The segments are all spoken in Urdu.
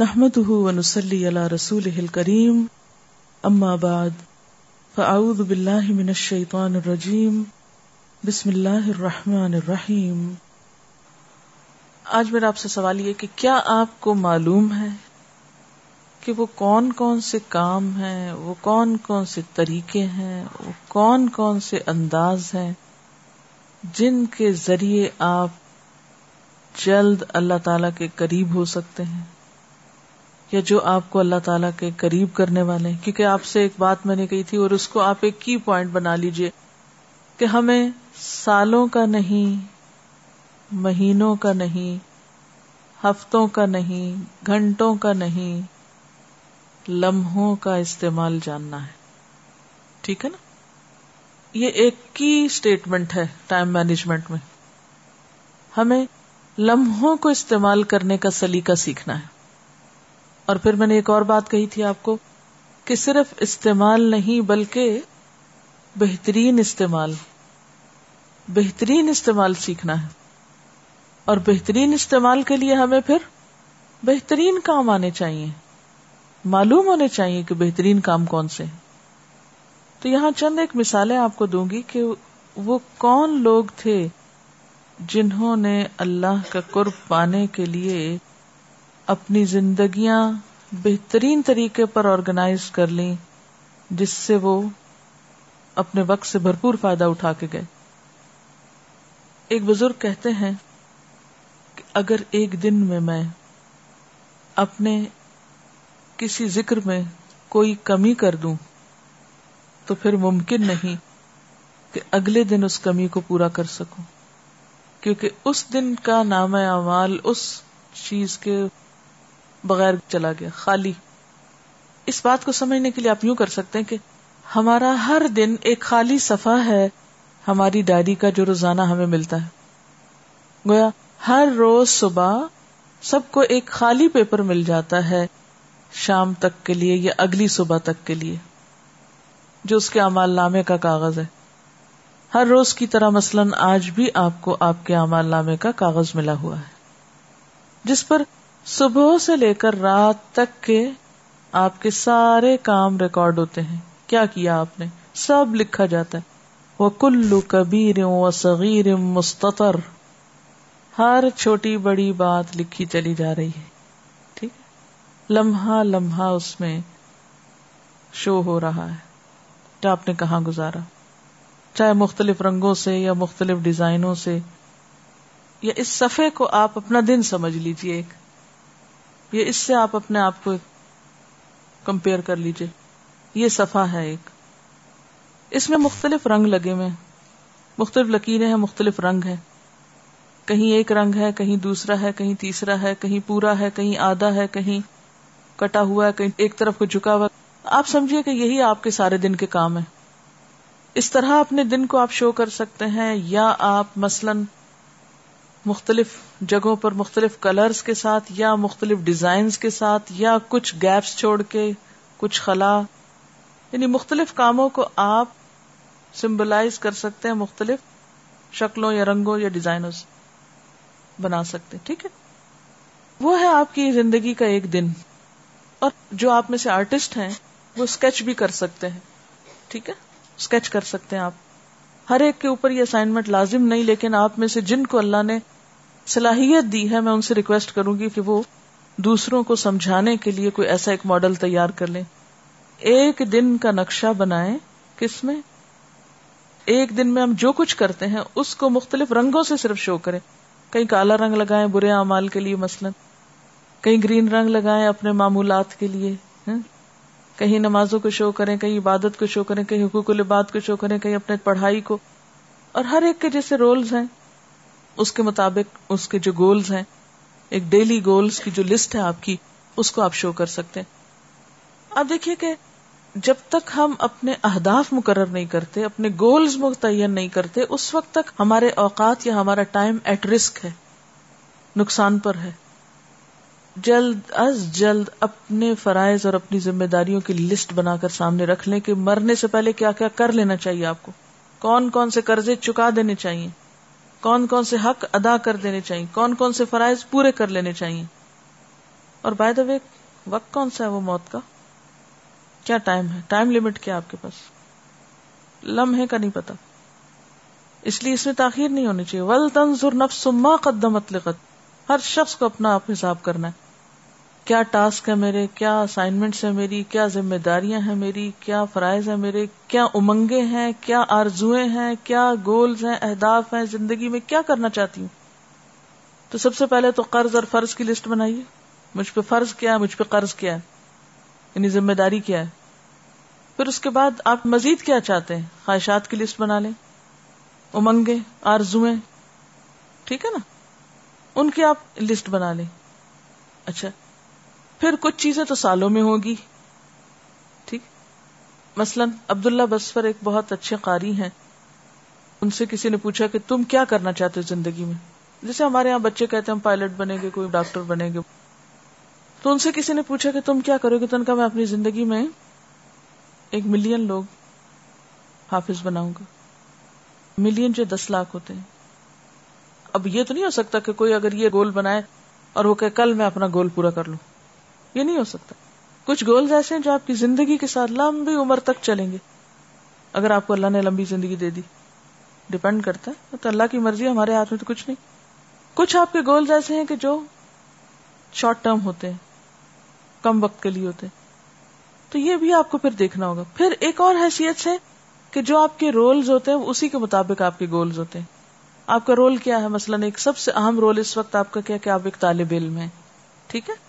نحمده ونصلي على رسوله الكريم اما بعد، فاعوذ بالله من الشيطان الرجيم بسم الله الرحمن الرحيم آج میرا آپ سے سوال یہ کہ کیا آپ کو معلوم ہے کہ وہ کون کون سے کام ہیں، وہ کون کون سے طریقے ہیں، وہ کون کون سے انداز ہیں جن کے ذریعے آپ جلد اللہ تعالی کے قریب ہو سکتے ہیں؟ یا جو آپ کو اللہ تعالیٰ کے قریب کرنے والے ہیں؟ کیونکہ آپ سے ایک بات میں نے کہی تھی اور اس کو آپ ایک کی پوائنٹ بنا لیجیے کہ ہمیں سالوں کا نہیں، مہینوں کا نہیں، ہفتوں کا نہیں، گھنٹوں کا نہیں، لمحوں کا استعمال جاننا ہے۔ ٹھیک ہے نا؟ یہ ایک کی اسٹیٹمنٹ ہے ٹائم مینجمنٹ میں۔ ہمیں لمحوں کو استعمال کرنے کا سلیقہ سیکھنا ہے۔ اور پھر میں نے ایک اور بات کہی تھی آپ کو کہ صرف استعمال نہیں بلکہ بہترین استعمال بہترین استعمال سیکھنا ہے۔ اور بہترین استعمال کے لیے ہمیں پھر بہترین کام آنے چاہیے۔ معلوم ہونے چاہیے کہ بہترین کام کون سے تو یہاں چند ایک مثالیں آپ کو دوں گی کہ وہ کون لوگ تھے جنہوں نے اللہ کا قرب پانے کے لیے اپنی زندگیاں بہترین طریقے پر آرگنائز کر لی جس سے وہ اپنے وقت سے بھرپور فائدہ اٹھا کے گئے۔ ایک بزرگ کہتے ہیں کہ اگر ایک دن میں میں اپنے کسی ذکر میں کوئی کمی کر دوں، تو پھر ممکن نہیں کہ اگلے دن اس کمی کو پورا کر سکوں۔ کیونکہ اس دن کا نام اعمال اس چیز کے بغیر چلا گیا، خالی۔ اس بات کو سمجھنے کے لیے آپ یوں کر سکتے ہیں کہ ہمارا ہر دن ایک خالی صفحہ ہے ہماری ڈائری کا جو روزانہ ہمیں ملتا ہے۔ گویا، ہر روز صبح سب کو ایک خالی پیپر مل جاتا ہے شام تک کے لیے یا اگلی صبح تک کے لیے، جو اس کے امال نامے کا کاغذ ہے۔ ہر روز کی طرح مثلاً آج بھی آپ کو آپ کے امال نامے کا کاغذ ملا ہوا ہے۔ جس پر صبح سے لے کر رات تک کے آپ کے سارے کام ریکارڈ ہوتے ہیں۔ کیا کیا آپ نے؟ سب لکھا جاتا ہے۔ وہ کلو کبیر و صغیر مستطر۔ ہر چھوٹی بڑی بات لکھی چلی جا رہی ہے۔ ٹھیک لمحہ لمحہ اس میں شو ہو رہا ہے۔ کیا آپ نے کہاں گزارا؟ چاہے مختلف رنگوں سے یا مختلف ڈیزائنوں سے۔ یا اس صفحے کو آپ اپنا دن سمجھ لیجیے ایک یہ اس سے آپ اپنے آپ کو کمپیئر کر لیجیے یہ صفحہ ہے ایک۔ اس میں مختلف رنگ لگے ہوئے مختلف لکیریں ہیں، مختلف رنگ ہے کہیں ایک رنگ ہے، کہیں دوسرا ہے، کہیں تیسرا ہے، کہیں پورا ہے، کہیں آدھا ہے، کہیں کٹا ہوا ہے، کہیں ایک طرف کو جھکا ہوا آپ سمجھیے کہ یہی آپ کے سارے دن کے کام ہے اس طرح اپنے دن کو آپ شو کر سکتے ہیں یا آپ مثلاً مختلف جگہوں پر مختلف کلرز کے ساتھ یا مختلف ڈیزائنز کے ساتھ یا کچھ گیپس چھوڑ کے، کچھ خلا۔ یعنی مختلف کاموں کو آپ سمبلائز کر سکتے ہیں، مختلف شکلوں یا رنگوں یا ڈیزائنوں سے بنا سکتے ہیں، ٹھیک ہے؟ وہ ہے آپ کی زندگی کا ایک دن۔ اور جو آپ میں سے آرٹسٹ ہیں، وہ اسکیچ بھی کر سکتے ہیں۔ ٹھیک ہے؟ اسکیچ کر سکتے ہیں آپ۔ ہر ایک کے اوپر یہ اسائنمنٹ لازم نہیں، لیکن آپ میں سے جن کو اللہ نے صلاحیت دی ہے، میں ان سے ریکویسٹ کروں گی کہ وہ دوسروں کو سمجھانے کے لیے کوئی ایسا ایک ماڈل تیار کر لیں۔ ایک دن کا نقشہ بنائے کس میں؟ ایک دن میں ہم جو کچھ کرتے ہیں، اس کو مختلف رنگوں سے صرف شو کریں۔ کہیں کالا رنگ لگائیں برے اعمال کے لیے مثلاً۔ کہیں گرین رنگ لگائیں اپنے معمولات کے لیے۔ کہیں نمازوں کو شو کریں، کہیں عبادت کو شو کریں، کہیں حقوق العباد کو شو کریں، کہیں اپنے پڑھائی کو۔ اور ہر ایک کے جیسے رولز ہیں۔ اس کے مطابق اس کے جو گولز ہیں، ایک ڈیلی گولز کی جو لسٹ ہے آپ کی، اس کو آپ شو کر سکتے ہیں۔ اب دیکھیے کہ جب تک ہم اپنے اہداف مقرر نہیں کرتے، اپنے گولز متعین نہیں کرتے، اس وقت تک ہمارے اوقات یا ہمارا ٹائم ایٹ رسک ہے، نقصان پر ہے۔ جلد از جلد اپنے فرائض اور اپنی ذمہ داریوں کی لسٹ بنا کر سامنے رکھ لیں کہ مرنے سے پہلے کیا کیا کر لینا چاہیے آپ کو۔ کون کون سے قرضے چکا دینے چاہیے؟ کون کون سے حق ادا کر دینے چاہیے؟ کون کون سے فرائض پورے کر لینے چاہیے؟ اور بائی دا وے وقت کون سا ہے وہ موت کا؟ کیا ٹائم ہے؟ ٹائم لمٹ کیا آپ کے پاس؟ لمحے کا نہیں پتا۔ اس لیے اس میں تاخیر نہیں ہونی چاہیے۔ ول تنظر نفس ما قدمت لغت ہر شخص کو اپنا آپ حساب کرنا ہے۔ کیا ٹاسک ہے میرے؟ کیا اسائنمنٹس ہے میری؟ کیا ذمہ داریاں ہیں میری؟ کیا فرائض ہے میرے؟ کیا امنگیں ہیں؟ کیا آرزویں ہیں؟ کیا گولز ہیں؟ اہداف ہیں؟ زندگی میں کیا کرنا چاہتی ہوں؟ تو سب سے پہلے تو قرض اور فرض کی لسٹ بنائیے۔ مجھ پہ فرض کیا ہے، مجھ پہ قرض کیا ہے۔ یعنی ذمہ داری کیا ہے۔ پھر اس کے بعد آپ مزید کیا چاہتے ہیں؟ خواہشات کی لسٹ بنا لیں۔ امنگیں آرزویں ٹھیک ہے نا؟ ان کی آپ لسٹ بنا لیں۔ اچھا۔ پھر کچھ چیزیں تو سالوں میں ہوگی۔ ٹھیک۔ مثلا عبداللہ بسفر ایک بہت اچھے قاری ہیں۔ ان سے کسی نے پوچھا کہ تم کیا کرنا چاہتے ہو زندگی میں؟ جیسے ہمارے یہاں بچے کہتے ہیں ہم پائلٹ بنے گے، کوئی ڈاکٹر بنے گے۔ تو ان سے کسی نے پوچھا کہ تم کیا کرو گے؟ تو ان کا میں اپنی زندگی میں ایک ملین لوگ حافظ بناؤں گا۔ ملین جو دس لاکھ ہوتے ہیں۔ اب یہ تو نہیں ہو سکتا کہ کوئی اگر یہ گول بنائے اور وہ کہ کل میں اپنا گول پورا کر لوں۔ یہ نہیں ہو سکتا۔ کچھ گولز ایسے ہیں جو آپ کی زندگی کے ساتھ لمبی عمر تک چلیں گے۔ اگر آپ کو اللہ نے لمبی زندگی دے دی ڈپینڈ کرتا ہے۔ تو اللہ کی مرضی ہمارے ہاتھ میں تو کچھ نہیں۔ کچھ آپ کے گولز ایسے ہیں کہ جو شارٹ ٹرم ہوتے ہیں، کم وقت کے لیے ہوتے ہیں۔ تو یہ بھی آپ کو پھر دیکھنا ہوگا۔ پھر ایک اور حیثیت سے کہ جو آپ کے رولز ہوتے ہیں اسی کے مطابق آپ کے گولز ہوتے ہیں۔ آپ کا رول کیا ہے؟ مثلاً ایک سب سے اہم رول اس وقت آپ کا کیا کہ آپ ایک طالب علم ہیں۔ ٹھیک ہے؟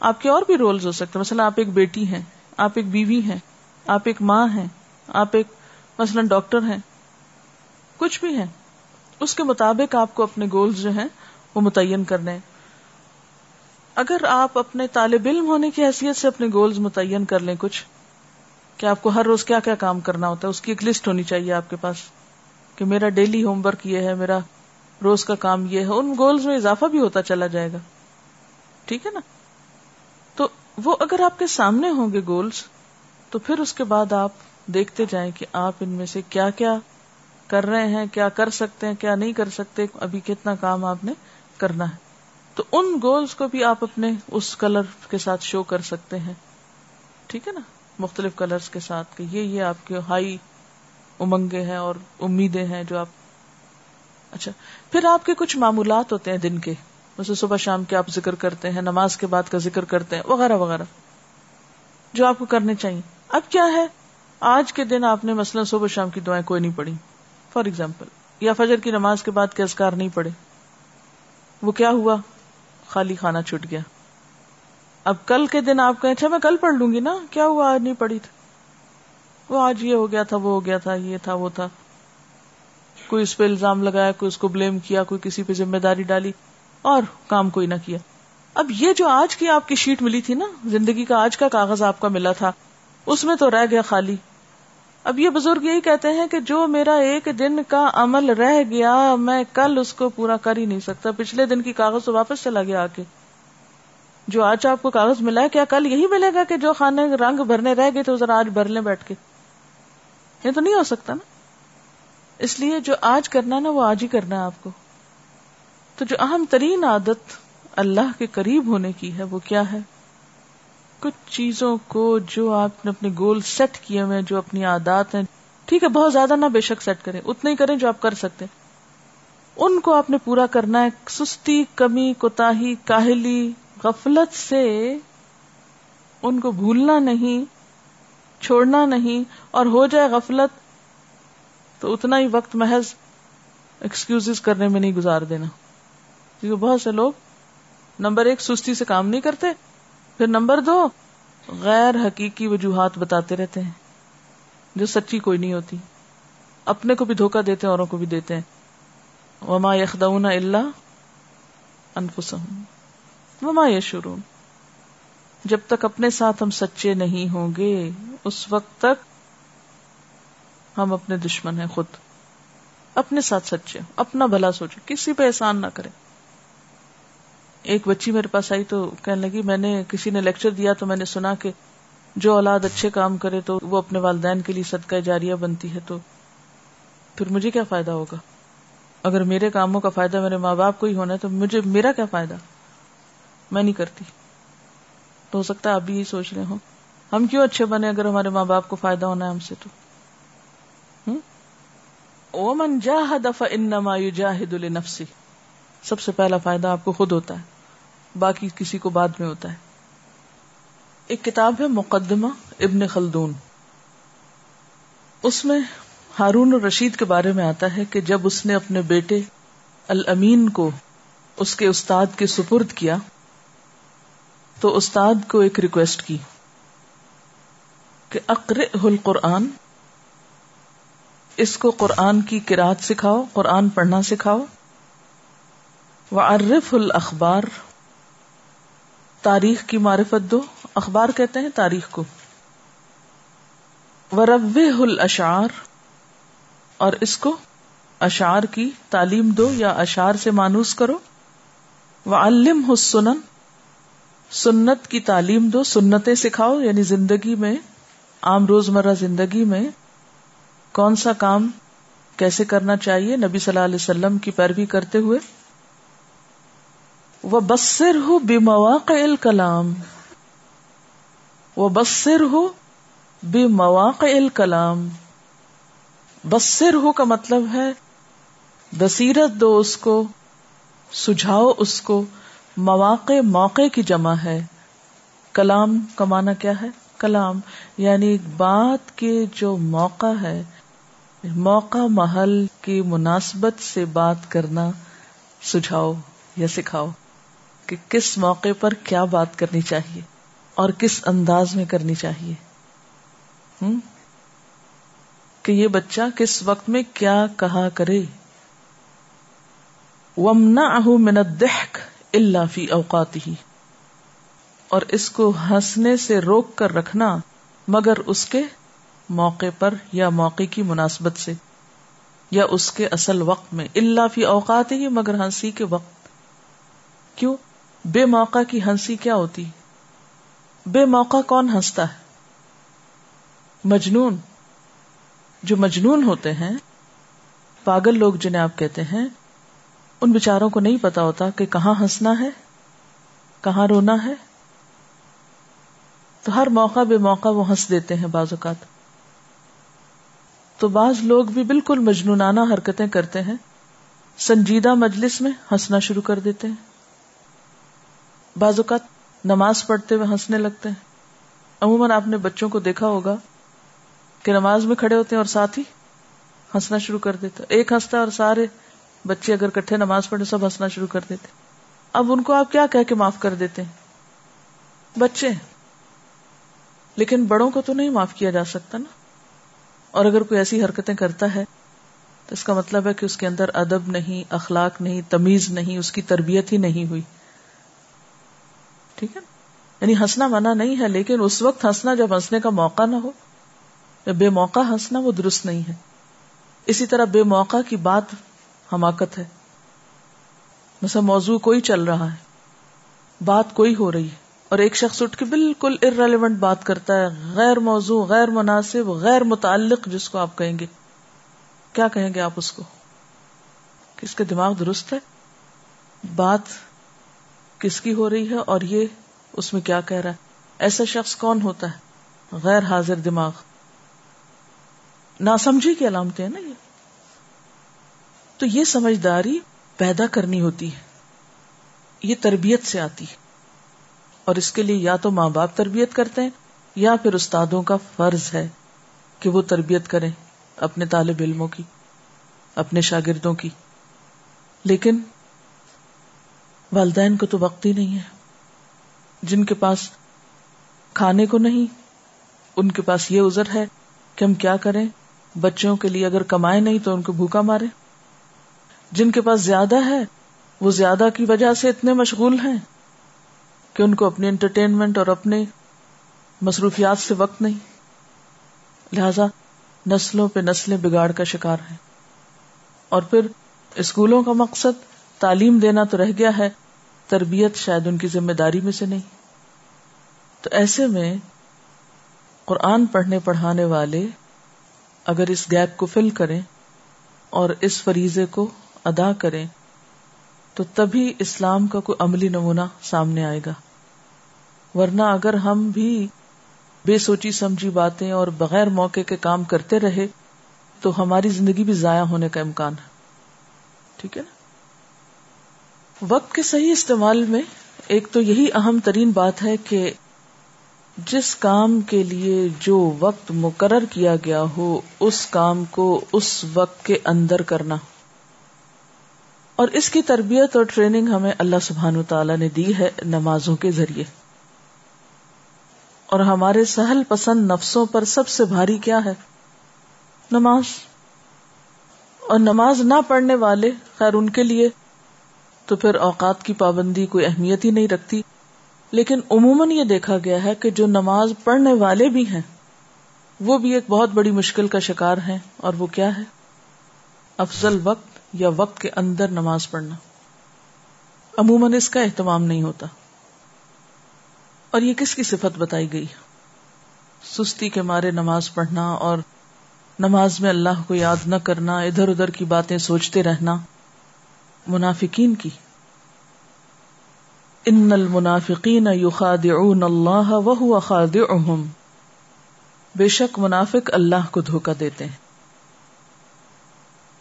آپ کے اور بھی رولز ہو سکتے ہیں۔ مثلا آپ ایک بیٹی ہیں، آپ ایک بیوی ہیں، آپ ایک ماں ہیں، آپ ایک مثلاً ڈاکٹر ہیں، کچھ بھی ہیں۔ اس کے مطابق آپ کو اپنے گولز جو ہیں وہ متعین کرنے ہیں۔ اگر آپ اپنے طالب علم ہونے کی حیثیت سے اپنے گولز متعین کر لیں کچھ، کہ آپ کو ہر روز کیا کیا کام کرنا ہوتا ہے، اس کی ایک لسٹ ہونی چاہیے آپ کے پاس، کہ میرا ڈیلی ہوم ورک یہ ہے، میرا روز کا کام یہ ہے، ان گولز میں اضافہ بھی ہوتا چلا جائے گا۔ ٹھیک ہے نا؟ وہ اگر آپ کے سامنے ہوں گے گولز، تو پھر اس کے بعد آپ دیکھتے جائیں کہ آپ ان میں سے کیا کیا کر رہے ہیں، کیا کر سکتے ہیں، کیا نہیں کر سکتے، ابھی کتنا کام آپ نے کرنا ہے۔ تو ان گولز کو بھی آپ اپنے اس کلر کے ساتھ شو کر سکتے ہیں۔ ٹھیک ہے نا؟ مختلف کلرز کے ساتھ کہ یہ یہ آپ کے ہائی امنگیں ہیں اور امیدیں ہیں جو آپ اچھا پھر آپ کے کچھ معمولات ہوتے ہیں دن کے۔ جیسے صبح شام کے آپ ذکر کرتے ہیں، نماز کے بعد کا ذکر کرتے ہیں، وغیرہ وغیرہ۔ جو آپ کو کرنے چاہیے۔ اب کیا ہے؟ آج کے دن آپ نے مثلاً صبح شام کی دعائیں کوئی نہیں پڑھی۔ فار ایگزامپل یا فجر کی نماز کے بعد کے ازکار نہیں پڑھے۔ وہ کیا ہوا؟ خالی کھانا چھٹ گیا۔ اب کل کے دن آپ کہیں اچھا میں کل پڑھ لوں گی نا۔ کیا ہوا؟ آج نہیں پڑھی تھی۔ وہ آج یہ ہو گیا تھا، وہ ہو گیا تھا، یہ تھا، وہ تھا۔ کوئی اس پہ الزام لگایا، کوئی اس کو بلیم کیا، کوئی کسی پہ ذمہ داری ڈالی۔ اور کام کوئی نہ کیا۔ اب یہ جو آج کی آپ کی شیٹ ملی تھی نا، زندگی کا آج کا کاغذ آپ کا ملا تھا، اس میں تو رہ گیا خالی۔ اب یہ بزرگ یہی کہتے ہیں کہ جو میرا ایک دن کا عمل رہ گیا، میں کل اس کو پورا کر ہی نہیں سکتا۔ پچھلے دن کی کاغذ تو واپس چلا گیا آ کے جو آج آپ کو کاغذ ملا ہے، کیا کل یہی ملے گا کہ جو کھانے رنگ بھرنے رہ گئے تو ذرا آج بھر لیں بیٹھ کے؟ یہ تو نہیں ہو سکتا نا۔ اس لیے جو آج کرنا نا، وہ آج ہی کرنا ہے آپ کو۔ تو جو اہم ترین عادت اللہ کے قریب ہونے کی ہے وہ کیا ہے؟ کچھ چیزوں کو جو آپ نے اپنے گول سیٹ کیے ہوئے جو اپنی عادات ہیں۔ ٹھیک ہے، بہت زیادہ نہ بے شک سیٹ کریں۔ اتنے ہی کریں جو آپ کر سکتے ان کو آپ نے پورا کرنا ہے۔ سستی، کمی کوتا کاہلی، غفلت سے ان کو بھولنا نہیں، چھوڑنا نہیں۔ اور ہو جائے غفلت، تو اتنا ہی وقت محض ایکسکیوز کرنے میں نہیں گزار دینا۔ کیونکہ بہت سے لوگ نمبر ایک سستی سے کام نہیں کرتے، پھر نمبر دو غیر حقیقی وجوہات بتاتے رہتے ہیں، جو سچی کوئی نہیں ہوتی۔ اپنے کو بھی دھوکا دیتے ہیں، اوروں کو بھی دیتے ہیں۔ وما یخدون اللہ انفسهم وما یشرون جب تک اپنے ساتھ ہم سچے نہیں ہوں گے، اس وقت تک ہم اپنے دشمن ہیں، خود۔ اپنے ساتھ سچے اپنا بھلا سوچے کسی پہ احسان نہ کرے ایک بچی میرے پاس آئی تو کہنے لگی، میں نے کسی نے لیکچر دیا تو میں نے سنا کہ جو اولاد اچھے کام کرے تو وہ اپنے والدین کے لیے صدقہ جاریہ بنتی ہے، تو پھر مجھے کیا فائدہ ہوگا؟ اگر میرے کاموں کا فائدہ میرے ماں باپ کو ہی ہونا ہے تو مجھے، میرا کیا فائدہ؟ میں نہیں کرتی۔ تو ہو سکتا ہے آپ بھی یہی سوچ رہے ہوں۔ ہم کیوں اچھے بنے اگر ہمارے ماں باپ کو فائدہ ہونا ہے ہم سے تو؟ من جاہد فانما یجاہد لنفسی سب سے پہلا فائدہ آپ کو خود ہوتا ہے۔ باقی کسی کو بعد میں ہوتا ہے۔ ایک کتاب ہے مقدمہ ابن خلدون۔ اس میں ہارون الرشید کے بارے میں آتا ہے کہ جب اس نے اپنے بیٹے الامین کو اس کے استاد کے سپرد کیا، تو استاد کو ایک ریکویسٹ کی کہ اقر القرآن، اس کو قرآن کی کراط سکھاؤ، قرآن پڑھنا سکھاؤ۔ وہ الاخبار تاریخ کی معرفت دو۔ اخبار کہتے ہیں تاریخ کو۔ ورب الاشعار اور اس کو اشعار کی تعلیم دو یا اشعار سے مانوس کرو۔ وہ علم سنت کی تعلیم دو، سنتیں سکھاؤ۔ یعنی زندگی میں، عام روز مرہ زندگی میں کون سا کام کیسے کرنا چاہیے؟ نبی صلی اللہ علیہ وسلم کی پیروی کرتے ہوئے۔ وہ بسر ہو بے مواقع کلام وہ بسر ہو بے مواقع کلام بسر ہو کا مطلب ہے بصیرت دو اس کو، سجھاؤ اس کو، مواقع موقع کی جمع ہے۔ کلام کا معنی کیا ہے؟ کلام یعنی بات کے جو موقع ہے، موقع محل کی مناسبت سے بات کرنا، سجھاؤ یا سکھاؤ۔ کہ کس موقع پر کیا بات کرنی چاہیے اور کس انداز میں کرنی چاہیے۔ کہ یہ بچہ کس وقت میں کیا کہا کرے۔ ومنا من الضحك الا فی اوقات ہی اور اس کو ہنسنے سے روک کر رکھنا مگر اس کے موقع پر یا موقع کی مناسبت سے۔ یا اس کے اصل وقت میں۔ اللہ فی اوقات ہی مگر ہنسی کے وقت۔ کیوں؟ بے موقع کی ہنسی کیا ہوتی؟ بے موقع کون ہنستا ہے؟ مجنون۔ جو مجنون ہوتے ہیں، پاگل لوگ جنہیں آپ کہتے ہیں، ان بچاروں کو نہیں پتا ہوتا کہ کہاں ہنسنا ہے، کہاں رونا ہے۔ تو ہر موقع بے موقع وہ ہنس دیتے ہیں بعض اوقات۔ تو بعض لوگ بھی بالکل مجنونانہ حرکتیں کرتے ہیں، سنجیدہ مجلس میں ہنسنا شروع کر دیتے ہیں۔ بعض اوقات نماز پڑھتے ہوئے ہنسنے لگتے ہیں۔ عموماً آپ نے بچوں کو دیکھا ہوگا کہ نماز میں کھڑے ہوتے ہیں اور ساتھ ہی ہنسنا شروع کر دیتے ایک ہنستا اور سارے بچے اگر کٹھے نماز پڑھے سب ہنسنا شروع کر دیتے اب ان کو آپ کیا کہہ کے معاف کر دیتے ہیں؟ بچے لیکن بڑوں کو تو نہیں معاف کیا جا سکتا نا۔ اور اگر کوئی ایسی حرکتیں کرتا ہے تو اس کا مطلب ہے کہ اس کے اندر ادب نہیں، اخلاق نہیں، تمیز نہیں، اس کی تربیت ہی نہیں ہوئی۔ ٹھیک ہے؟ یعنی ہنسنا منع نہیں ہے، لیکن اس وقت ہنسنا جب ہنسنے کا موقع نہ ہو بے موقع ہنسنا وہ درست نہیں ہے۔ اسی طرح بے موقع کی بات حماقت ہے۔ مثلا موضوع کوئی چل رہا ہے، بات کوئی ہو رہی ہے، اور ایک شخص اٹھ کے بالکل ارریلیونٹ بات کرتا ہے، غیر موضوع، غیر مناسب، غیر متعلق، جس کو آپ کہیں گے۔ کیا کہیں گے آپ اس کو؟ کس کے دماغ درست ہے؟ بات کس کی ہو رہی ہے اور یہ اس میں کیا کہہ رہا ہے؟ ایسا شخص کون ہوتا ہے؟ غیر حاضر دماغ۔ ناسمجھی کی علامتیں ہیں نا یہ۔ تو یہ سمجھداری پیدا کرنی ہوتی ہے۔ یہ تربیت سے آتی ہے۔ اور اس کے لیے یا تو ماں باپ تربیت کرتے ہیں یا پھر استادوں کا فرض ہے کہ وہ تربیت کریں اپنے طالب علموں کی، اپنے شاگردوں کی۔ لیکن والدین کو تو وقت ہی نہیں ہے۔ جن کے پاس کھانے کو نہیں، ان کے پاس یہ ازر ہے کہ ہم کیا کریں۔ بچوں کے لیے اگر کمائے نہیں تو ان کو بھوکا مارے جن کے پاس زیادہ ہے، وہ زیادہ کی وجہ سے اتنے مشغول ہیں کہ ان کو اپنے انٹرٹینمنٹ اور اپنے مصروفیات سے وقت نہیں۔ لہذا نسلوں پہ نسلیں بگاڑ کا شکار ہیں۔ اور پھر اسکولوں کا مقصد تعلیم دینا تو رہ گیا ہے، تربیت شاید ان کی ذمہ داری میں سے نہیں۔ تو ایسے میں قرآن پڑھنے پڑھانے والے اگر اس گیپ کو فل کریں اور اس فریضے کو ادا کریں، تو تبھی اسلام کا کوئی عملی نمونہ سامنے آئے گا۔ ورنہ اگر ہم بھی بے سوچی سمجھی باتیں اور بغیر موقع کے کام کرتے رہے، تو ہماری زندگی بھی ضائع ہونے کا امکان ہے۔ ٹھیک ہے نا؟ وقت کے صحیح استعمال میں ایک تو یہی اہم ترین بات ہے کہ جس کام کے لیے جو وقت مقرر کیا گیا ہو، اس کام کو اس وقت کے اندر کرنا۔ اور اس کی تربیت اور ٹریننگ ہمیں اللہ سبحان تعالی نے دی ہے نمازوں کے ذریعے۔ اور ہمارے سہل پسند نفسوں پر سب سے بھاری کیا ہے؟ نماز۔ اور نماز نہ پڑھنے والے خیر ان کے لیے۔ تو پھر اوقات کی پابندی کوئی اہمیت ہی نہیں رکھتی۔ لیکن عموماً یہ دیکھا گیا ہے کہ جو نماز پڑھنے والے بھی ہیں، وہ بھی ایک بہت بڑی مشکل کا شکار ہے اور وہ کیا ہے؟ افضل وقت یا وقت کے اندر نماز پڑھنا۔ عموماً اس کا اہتمام نہیں ہوتا۔ اور یہ کس کی صفت بتائی گئی؟ سستی کے مارے نماز پڑھنا اور نماز میں اللہ کو یاد نہ کرنا، ادھر ادھر کی باتیں سوچتے رہنا۔ منافقین کی۔ ان المنافقین یخادعون اللہ وهو خادعهم بے شک منافق اللہ کو دھوکا دیتے ہیں۔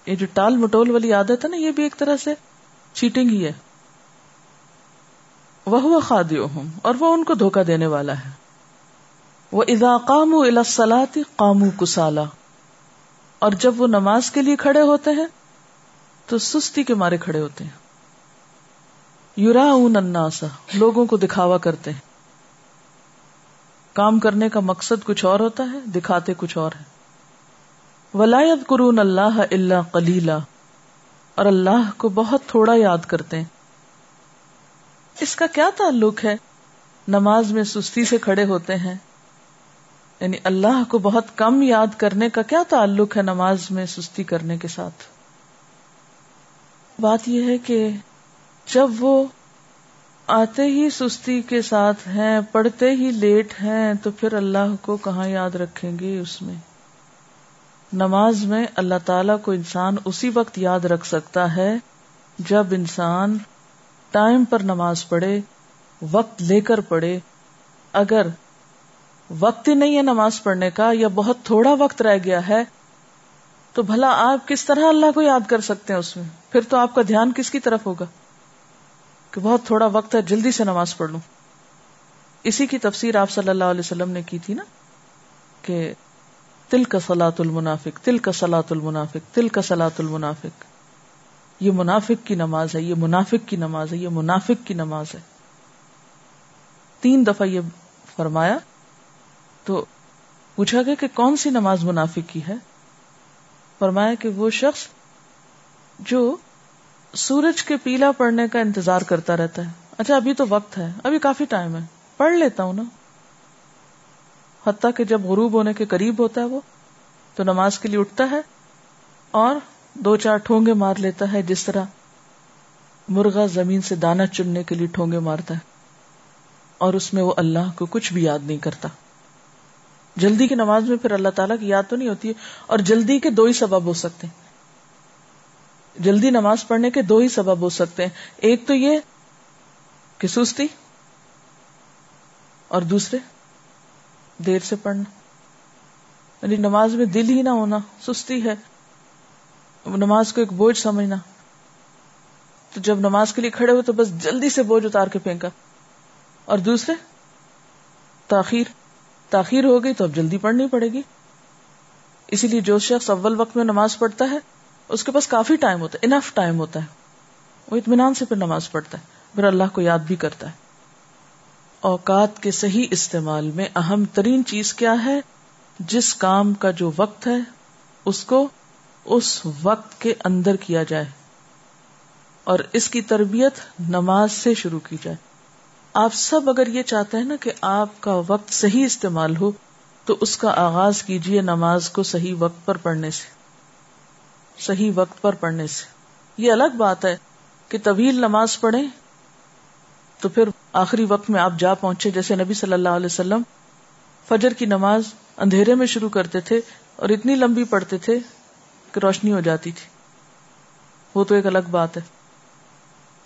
یہ جو ٹال مٹول والی عادت ہے نا، یہ بھی ایک طرح سے چیٹنگ ہی ہے۔ وہ خادعهم اور وہ ان کو دھوکا دینے والا ہے۔ وہ اذا قاموا الى الصلاة قاموا کسالا اور جب وہ نماز کے لیے کھڑے ہوتے ہیں تو سستی کے مارے کھڑے ہوتے ہیں۔ یورا الناسا لوگوں کو دکھاوا کرتے ہیں۔ کام کرنے کا مقصد کچھ اور ہوتا ہے، دکھاتے کچھ اور ہے ولایت قرون اللہ اللہ کلیلہ اور اللہ کو بہت تھوڑا یاد کرتے ہیں۔ اس کا کیا تعلق ہے؟ نماز میں سستی سے کھڑے ہوتے ہیں۔ یعنی اللہ کو بہت کم یاد کرنے کا کیا تعلق ہے نماز میں سستی کرنے کے ساتھ؟ بات یہ ہے کہ جب وہ آتے ہی سستی کے ساتھ ہیں، پڑھتے ہی لیٹ ہیں، تو پھر اللہ کو کہاں یاد رکھیں گے اس میں؟ نماز میں اللہ تعالی کو انسان اسی وقت یاد رکھ سکتا ہے جب انسان ٹائم پر نماز پڑھے، وقت لے کر پڑھے۔ اگر وقت ہی نہیں ہے نماز پڑھنے کا، یا بہت تھوڑا وقت رہ گیا ہے تو بھلا آپ کس طرح اللہ کو یاد کر سکتے ہیں اس میں؟ پھر تو آپ کا دھیان کس کی طرف ہوگا؟ کہ بہت تھوڑا وقت ہے، جلدی سے نماز پڑھ لوں۔ اسی کی تفسیر آپ صلی اللہ علیہ وسلم نے کی تھی نا؟ کہ تل کا سلاۃ المنافق تل کا سلاۃ المنافق تل کا سلاۃ المنافق۔ یہ منافق کی نماز ہے، یہ منافق کی نماز ہے، یہ منافق کی نماز ہے۔ تین دفعہ یہ فرمایا تو پوچھا گیا کہ کون سی نماز منافق کی ہے؟ فرمایا کہ وہ شخص جو سورج کے پیلا پڑنے کا انتظار کرتا رہتا ہے۔ اچھا ابھی تو وقت ہے، ابھی کافی ٹائم ہے۔ پڑھ لیتا ہوں نا۔ حتیٰ کہ جب غروب ہونے کے قریب ہوتا ہے وہ، تو نماز کے لیے اٹھتا ہے اور دو چار ٹھونگے مار لیتا ہے، جس طرح مرغا زمین سے دانا چننے کے لیے ٹھونگے مارتا ہے۔ اور اس میں وہ اللہ کو کچھ بھی یاد نہیں کرتا۔ جلدی کی نماز میں پھر اللہ تعالیٰ کی یاد تو نہیں ہوتی ہے، اور جلدی کے دو ہی سبب ہو سکتے ہیں۔ جلدی نماز پڑھنے کے دو ہی سبب ہو سکتے ہیں۔ ایک تو یہ کہ سستی، اور دوسرے دیر سے پڑھنا۔ یعنی نماز میں دل ہی نہ ہونا، سستی ہے۔ نماز کو ایک بوجھ سمجھنا۔ تو جب نماز کے لیے کھڑے ہوئے تو بس جلدی سے بوجھ اتار کے پھینکا۔ اور دوسرے، تاخیر۔ تاخیر ہو گئی تو اب جلدی پڑھنی پڑے گی۔ اسی لیے جو شخص اول وقت میں نماز پڑھتا ہے، اس کے پاس کافی ٹائم ہوتا ہے انف ٹائم ہوتا ہے۔ وہ اطمینان سے پھر نماز پڑھتا ہے، پھر اللہ کو یاد بھی کرتا ہے۔ اوقات کے صحیح استعمال میں اہم ترین چیز کیا ہے؟ جس کام کا جو وقت ہے، اس کو اس وقت کے اندر کیا جائے۔ اور اس کی تربیت نماز سے شروع کی جائے۔ آپ سب اگر یہ چاہتے ہیں نا کہ آپ کا وقت صحیح استعمال ہو، تو اس کا آغاز کیجیے نماز کو صحیح وقت پر پڑھنے سے۔ صحیح وقت پر پڑھنے سے۔ یہ الگ بات ہے کہ طویل نماز پڑھے تو پھر آخری وقت میں آپ جا پہنچے۔ جیسے نبی صلی اللہ علیہ وسلم فجر کی نماز اندھیرے میں شروع کرتے تھے اور اتنی لمبی پڑھتے تھے کہ روشنی ہو جاتی تھی۔ وہ تو ایک الگ بات ہے۔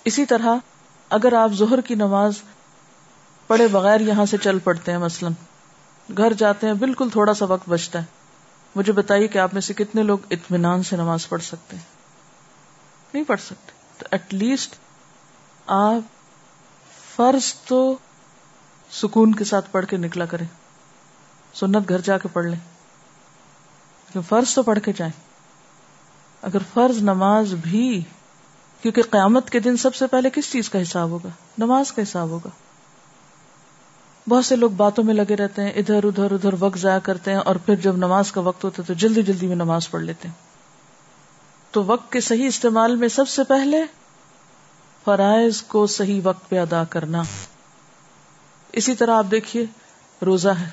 اسی طرح اگر آپ ظہر کی نماز پڑھے بغیر یہاں سے چل پڑتے ہیں مثلاً۔ گھر جاتے ہیں، بالکل تھوڑا سا وقت بچتا ہے۔ مجھے بتائیے کہ آپ میں سے کتنے لوگ اطمینان سے نماز پڑھ سکتے ہیں؟ نہیں پڑھ سکتے۔ تو ایٹ لیسٹ آپ فرض تو سکون کے ساتھ پڑھ کے نکلا کریں۔ سنت گھر جا کے پڑھ لیں۔ لیکن فرض تو پڑھ کے جائیں۔ اگر فرض نماز بھی، کیونکہ قیامت کے دن سب سے پہلے کس چیز کا حساب ہوگا؟ نماز کا حساب ہوگا۔ بہت سے لوگ باتوں میں لگے رہتے ہیں، ادھر ادھر ادھر وقت ضائع کرتے ہیں اور پھر جب نماز کا وقت ہوتا ہے تو جلدی جلدی میں نماز پڑھ لیتے ہیں۔ تو وقت کے صحیح استعمال میں سب سے پہلے فرائض کو صحیح وقت پہ ادا کرنا۔ اسی طرح آپ دیکھیے، روزہ ہے۔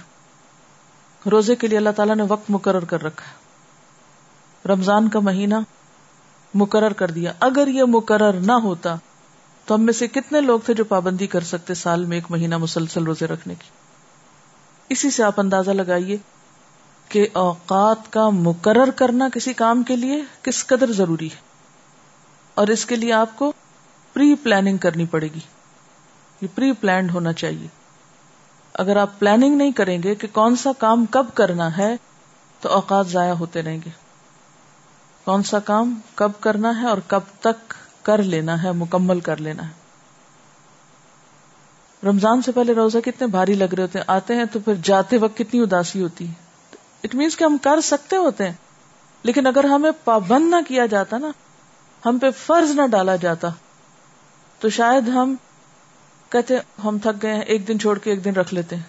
روزے کے لیے اللہ تعالیٰ نے وقت مقرر کر رکھا ہے۔ رمضان کا مہینہ مقرر کر دیا۔ اگر یہ مقرر نہ ہوتا تو ہم میں سے کتنے لوگ تھے جو پابندی کر سکتے سال میں ایک مہینہ مسلسل روزے رکھنے کی؟ اسی سے آپ اندازہ لگائیے کہ اوقات کا مقرر کرنا کسی کام کے لیے کس قدر ضروری ہے اور اس کے لیے آپ کو پری پلاننگ کرنی پڑے گی۔ یہ پری پلانڈ ہونا چاہیے۔ اگر آپ پلاننگ نہیں کریں گے کہ کون سا کام کب کرنا ہے، تو اوقات ضائع ہوتے رہیں گے۔ کون سا کام کب کرنا ہے اور کب تک کر لینا ہے، مکمل کر لینا ہے۔ رمضان سے پہلے روزہ کتنے بھاری لگ رہے ہوتے ہیں، آتے ہیں تو پھر جاتے وقت کتنی اداسی ہوتی ہے۔ اٹ مینس کہ ہم کر سکتے ہوتے ہیں۔ لیکن اگر ہمیں پابند نہ کیا جاتا نا، ہم پہ فرض نہ ڈالا جاتا، تو شاید ہم کہتے ہم تھک گئے ہیں، ایک دن چھوڑ کے ایک دن رکھ لیتے ہیں۔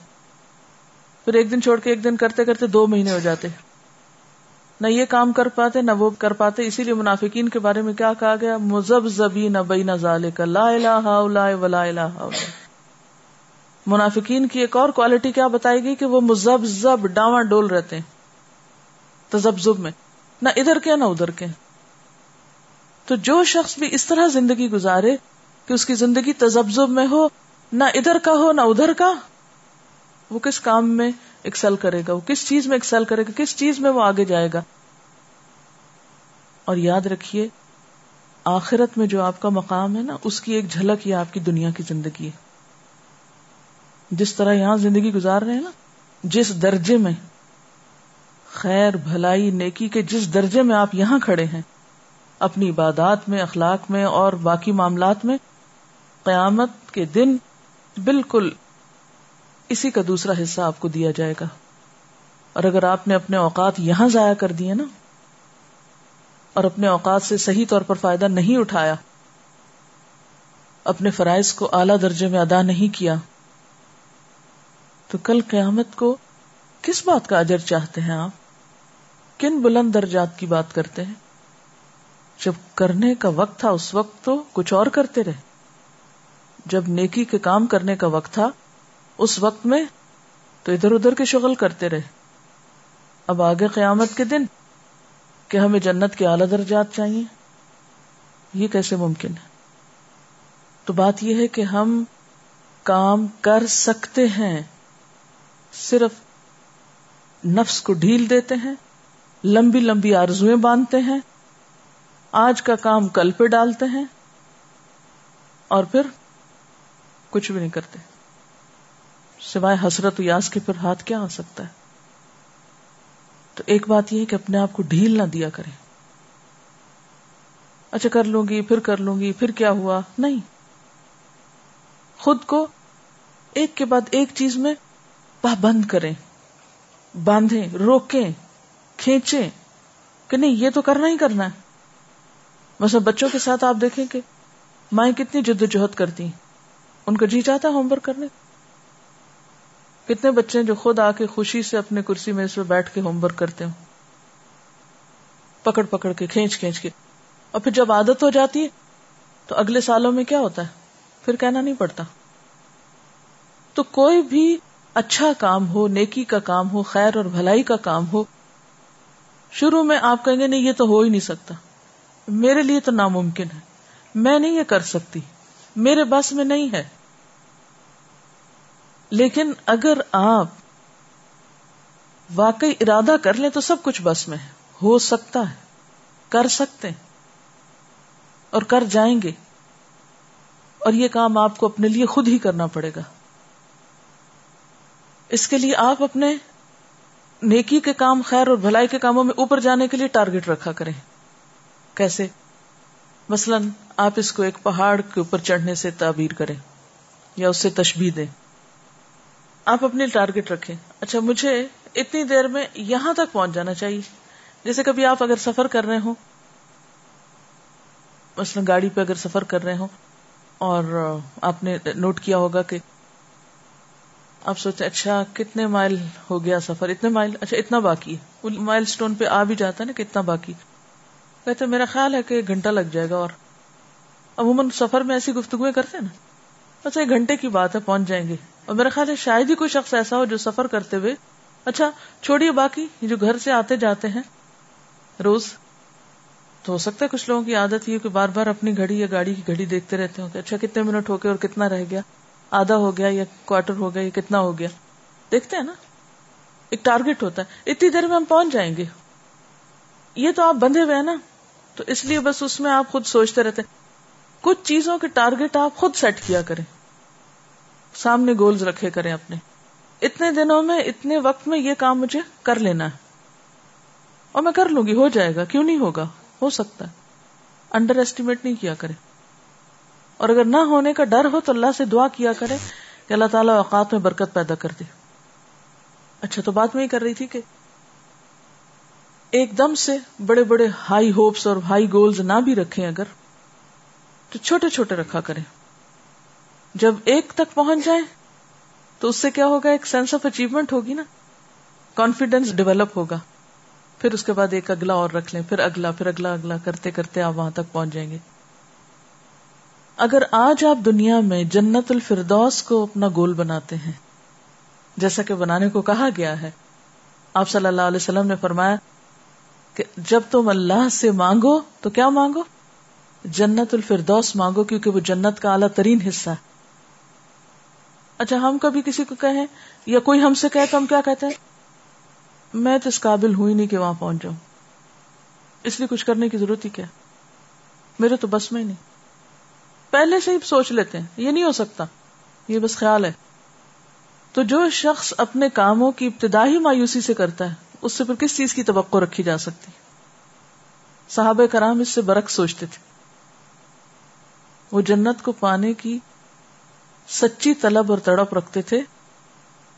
پھر ایک دن چھوڑ کے ایک دن کرتے کرتے دو مہینے ہو جاتے۔ نہ یہ کام کر پاتے، نہ وہ کر پاتے۔ اسی لیے منافقین کے بارے میں کیا کہا گیا؟ مزب زبی نہ بئی نہ لا الہ ولا الہ منافقین کی ایک اور کوالٹی کیا بتائی گئی کہ وہ مزب زب ڈاواں ڈول رہتے ہیں تزبزب میں۔ نہ ادھر کے، نہ ادھر کے۔ تو جو شخص بھی اس طرح زندگی گزارے کہ اس کی زندگی تزبزب میں ہو، نہ ادھر کا ہو، نہ ادھر کا، وہ کس کام میں؟ ایکسل کرے گا، وہ کس چیز میں ایکسل کرے گا، کس چیز میں وہ آگے جائے گا؟ اور یاد رکھیے، آخرت میں جو آپ کا مقام ہے نا، اس کی ایک جھلک یہ آپ کی دنیا کی زندگی ہے۔ جس طرح یہاں زندگی گزار رہے ہیں نا، جس درجے میں، خیر، بھلائی، نیکی کے جس درجے میں آپ یہاں کھڑے ہیں، اپنی عبادات میں، اخلاق میں اور باقی معاملات میں، قیامت کے دن بالکل اسی کا دوسرا حصہ آپ کو دیا جائے گا۔ اور اگر آپ نے اپنے اوقات یہاں ضائع کر دیے نا، اور اپنے اوقات سے صحیح طور پر فائدہ نہیں اٹھایا، اپنے فرائض کو اعلی درجے میں ادا نہیں کیا، تو کل قیامت کو کس بات کا اجر چاہتے ہیں آپ؟ کن بلند درجات کی بات کرتے ہیں؟ جب کرنے کا وقت تھا، اس وقت تو کچھ اور کرتے رہے۔ جب نیکی کے کام کرنے کا وقت تھا اس وقت میں تو ادھر ادھر کے شغل کرتے رہے۔ اب آگے قیامت کے دن کہ ہمیں جنت کے اعلی درجات چاہیے۔ یہ کیسے ممکن ہے؟ تو بات یہ ہے کہ ہم کام کر سکتے ہیں، صرف نفس کو ڈھیل دیتے ہیں، لمبی لمبی آرزویں باندھتے ہیں، آج کا کام کل پہ ڈالتے ہیں اور پھر کچھ بھی نہیں کرتے۔ سوائے حسرت یاس کے پھر ہاتھ کیا آ سکتا ہے؟ تو ایک بات یہ ہے کہ اپنے آپ کو ڈھیل نہ دیا کرے اچھا کر لوں گی، پھر کر لوں گی، پھر کیا ہوا؟ نہیں۔ خود کو ایک کے بعد ایک چیز میں پابند کریں، باندھیں، روکیں، کھینچیں کہ نہیں، یہ تو کرنا ہی کرنا ہے۔ بس بچوں کے ساتھ آپ دیکھیں کہ مائیں کتنی جدوجہد کرتی ہیں ان کا جی چاہتا ہوم ورک کرنے۔ کتنے بچے جو خود آ کے خوشی سے اپنے کرسی میں اس پہ بیٹھ کے ہوم ورک کرتے ہوں؟ پکڑ پکڑ کے، کھینچ کھینچ کے۔ اور پھر جب عادت ہو جاتی ہے، تو اگلے سالوں میں کیا ہوتا ہے؟ پھر کہنا نہیں پڑتا۔ تو کوئی بھی اچھا کام ہو، نیکی کا کام ہو، خیر اور بھلائی کا کام ہو، شروع میں آپ کہیں گے نہیں، یہ تو ہو ہی نہیں سکتا۔ میرے لیے تو ناممکن ہے۔ میں نہیں یہ کر سکتی۔ میرے بس میں نہیں ہے۔ لیکن اگر آپ واقعی ارادہ کر لیں تو سب کچھ بس میں ہے۔ ہو سکتا ہے۔ کر سکتے اور کر جائیں گے۔ اور یہ کام آپ کو اپنے لیے خود ہی کرنا پڑے گا۔ اس کے لیے آپ اپنے نیکی کے کام، خیر اور بھلائی کے کاموں میں اوپر جانے کے لیے ٹارگٹ رکھا کریں۔ کیسے؟ مثلا آپ اس کو ایک پہاڑ کے اوپر چڑھنے سے تعبیر کریں یا اس سے تشبیح دیں۔ آپ اپنی ٹارگٹ رکھیں۔ اچھا مجھے اتنی دیر میں یہاں تک پہنچ جانا چاہیے۔ جیسے کبھی آپ اگر سفر کر رہے ہوں، مثلا گاڑی پہ اگر سفر کر رہے ہوں اور آپ نے نوٹ کیا ہوگا کہ آپ سوچتے اچھا کتنے مائل ہو گیا سفر؟ اتنے مائل؟ اچھا اتنا باقی مائل اسٹون پہ آ بھی جاتا ہے نا کتنا باقی۔ کہتے میرا خیال ہے کہ ایک گھنٹہ لگ جائے گا اور عموماً سفر میں ایسی گفتگویں کرتے نا۔ اچھا ایک گھنٹے کی بات ہے، پہنچ جائیں گے۔ اور میرا خیال ہے شاید ہی کوئی شخص ایسا ہو جو سفر کرتے ہوئے اچھا چھوڑیے باقی جو گھر سے آتے جاتے ہیں، روز۔ تو ہو سکتا ہے کچھ لوگوں کی عادت یہ کہ بار بار اپنی گھڑی یا گاڑی کی گھڑی دیکھتے رہتے ہوں کہ اچھا کتنے منٹ ہو گئے اور کتنا رہ گیا؟ آدھا ہو گیا یا کوارٹر ہو گیا یا کتنا ہو گیا؟ دیکھتے ہیں نا؟ ایک ٹارگیٹ ہوتا ہے۔ اتنی دیر میں ہم پہنچ جائیں گے۔ یہ تو آپ بندھے ہوئے ہیں نا۔ تو اس لیے بس اس میں آپ خود سوچتے رہتے کچھ چیزوں کے ٹارگیٹ آپ خود سیٹ کیا کریں۔ سامنے گولز رکھے کریں اپنے۔ اتنے دنوں میں، اتنے وقت میں یہ کام مجھے کر لینا ہے۔ اور میں کر لوں گی، ہو جائے گا۔ کیوں نہیں ہوگا؟ ہو سکتا ہے۔ انڈر ایسٹیمیٹ نہیں کیا کرے اور اگر نہ ہونے کا ڈر ہو تو اللہ سے دعا کیا کرے کہ اللہ تعالیٰ اوقات میں برکت پیدا کر دے۔ اچھا تو بات میں یہ کر رہی تھی کہ ایک دم سے بڑے بڑے ہائی ہوپس اور ہائی گولز نہ بھی رکھیں اگر تو چھوٹے چھوٹے رکھا کریں۔ جب ایک تک پہنچ جائیں تو اس سے کیا ہوگا؟ ایک سینس آف اچیومنٹ ہوگی نا۔ کانفیڈینس ڈیولپ ہوگا۔ پھر اس کے بعد ایک اگلا اور رکھ لیں۔ پھر اگلا پھر اگلا اگلا کرتے کرتے آپ وہاں تک پہنچ جائیں گے۔ اگر آج آپ دنیا میں جنت الفردوس کو اپنا گول بناتے ہیں، جیسا کہ بنانے کو کہا گیا ہے، آپ صلی اللہ علیہ وسلم نے فرمایا کہ جب تم اللہ سے مانگو تو کیا مانگو؟ جنت الفردوس مانگو کیونکہ وہ جنت کا اعلیٰ ترین حصہ ہے۔ اچھا ہم کبھی کسی کو کہیں یا کوئی ہم سے کہے تو ہم کیا کہتے ہیں؟ میں تو اس قابل ہوئی نہیں کہ وہاں پہنچ جاؤں۔ اس لیے کچھ کرنے کی ضرورت ہی کیا؟ میرے تو بس میں ہی نہیں۔ پہلے سے ہی سوچ لیتے ہیں، یہ نہیں ہو سکتا۔ یہ بس خیال ہے۔ تو جو شخص اپنے کاموں کی ابتدائی مایوسی سے کرتا ہے، اس سے پھر کس چیز کی توقع رکھی جا سکتی؟ صحابہ کرام اس سے برق سوچتے تھے۔ وہ جنت کو پانے کی سچی طلب اور تڑپ رکھتے تھے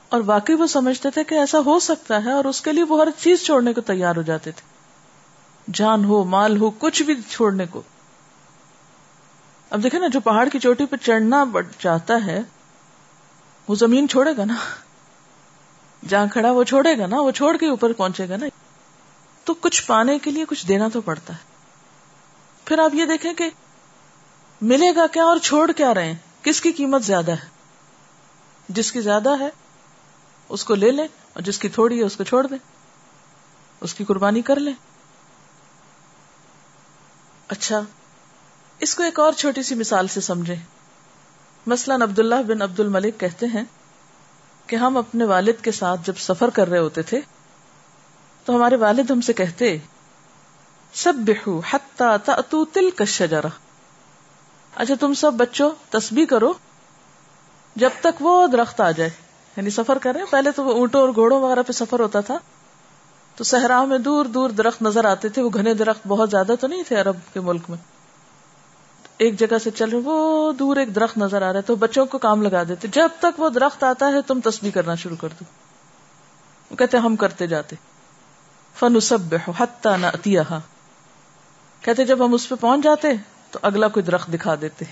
اور واقعی وہ سمجھتے تھے کہ ایسا ہو سکتا ہے اور اس کے لیے وہ ہر چیز چھوڑنے کو تیار ہو جاتے تھے۔ جان ہو، مال ہو، کچھ بھی چھوڑنے کو۔ اب دیکھیں نا، جو پہاڑ کی چوٹی پہ چڑھنا چاہتا ہے، وہ زمین چھوڑے گا نا۔ جہاں کھڑا وہ چھوڑے گا نا، وہ چھوڑ کے اوپر پہنچے گا نا۔ تو کچھ پانے کے لیے کچھ دینا تو پڑتا ہے۔ پھر آپ یہ دیکھیں کہ ملے گا کیا اور چھوڑ کیا رہے ہیں؟ کس کی قیمت زیادہ ہے؟ جس کی زیادہ ہے، اس کو لے لیں اور جس کی تھوڑی ہے، اس کو چھوڑ دیں۔ اس کی قربانی کر لیں۔ اچھا اس کو ایک اور چھوٹی سی مثال سے سمجھے مثلاً عبداللہ بن عبد الملک کہتے ہیں کہ ہم اپنے والد کے ساتھ جب سفر کر رہے ہوتے تھے، تو ہمارے والد ہم سے کہتے سب بہو تل تلک الشجرہ۔ اچھا تم سب بچوں، تسبیح کرو جب تک وہ درخت آ جائے۔ یعنی سفر کر رہے پہلے تو وہ اونٹوں اور گھوڑوں وغیرہ پہ سفر ہوتا تھا۔ تو صحرا میں دور دور درخت نظر آتے تھے۔ وہ گھنے درخت بہت زیادہ تو نہیں تھے عرب کے ملک میں۔ ایک جگہ سے چل رہے وہ دور ایک درخت نظر آ رہا ہے۔ تو بچوں کو کام لگا دیتے۔ جب تک وہ درخت آتا ہے، تم تسبیح کرنا شروع کر دو۔ کہتے ہم کرتے جاتے۔ فن سب نہ کہتے جب ہم اس پہ پہنچ جاتے تو اگلا کوئی درخت دکھا دیتے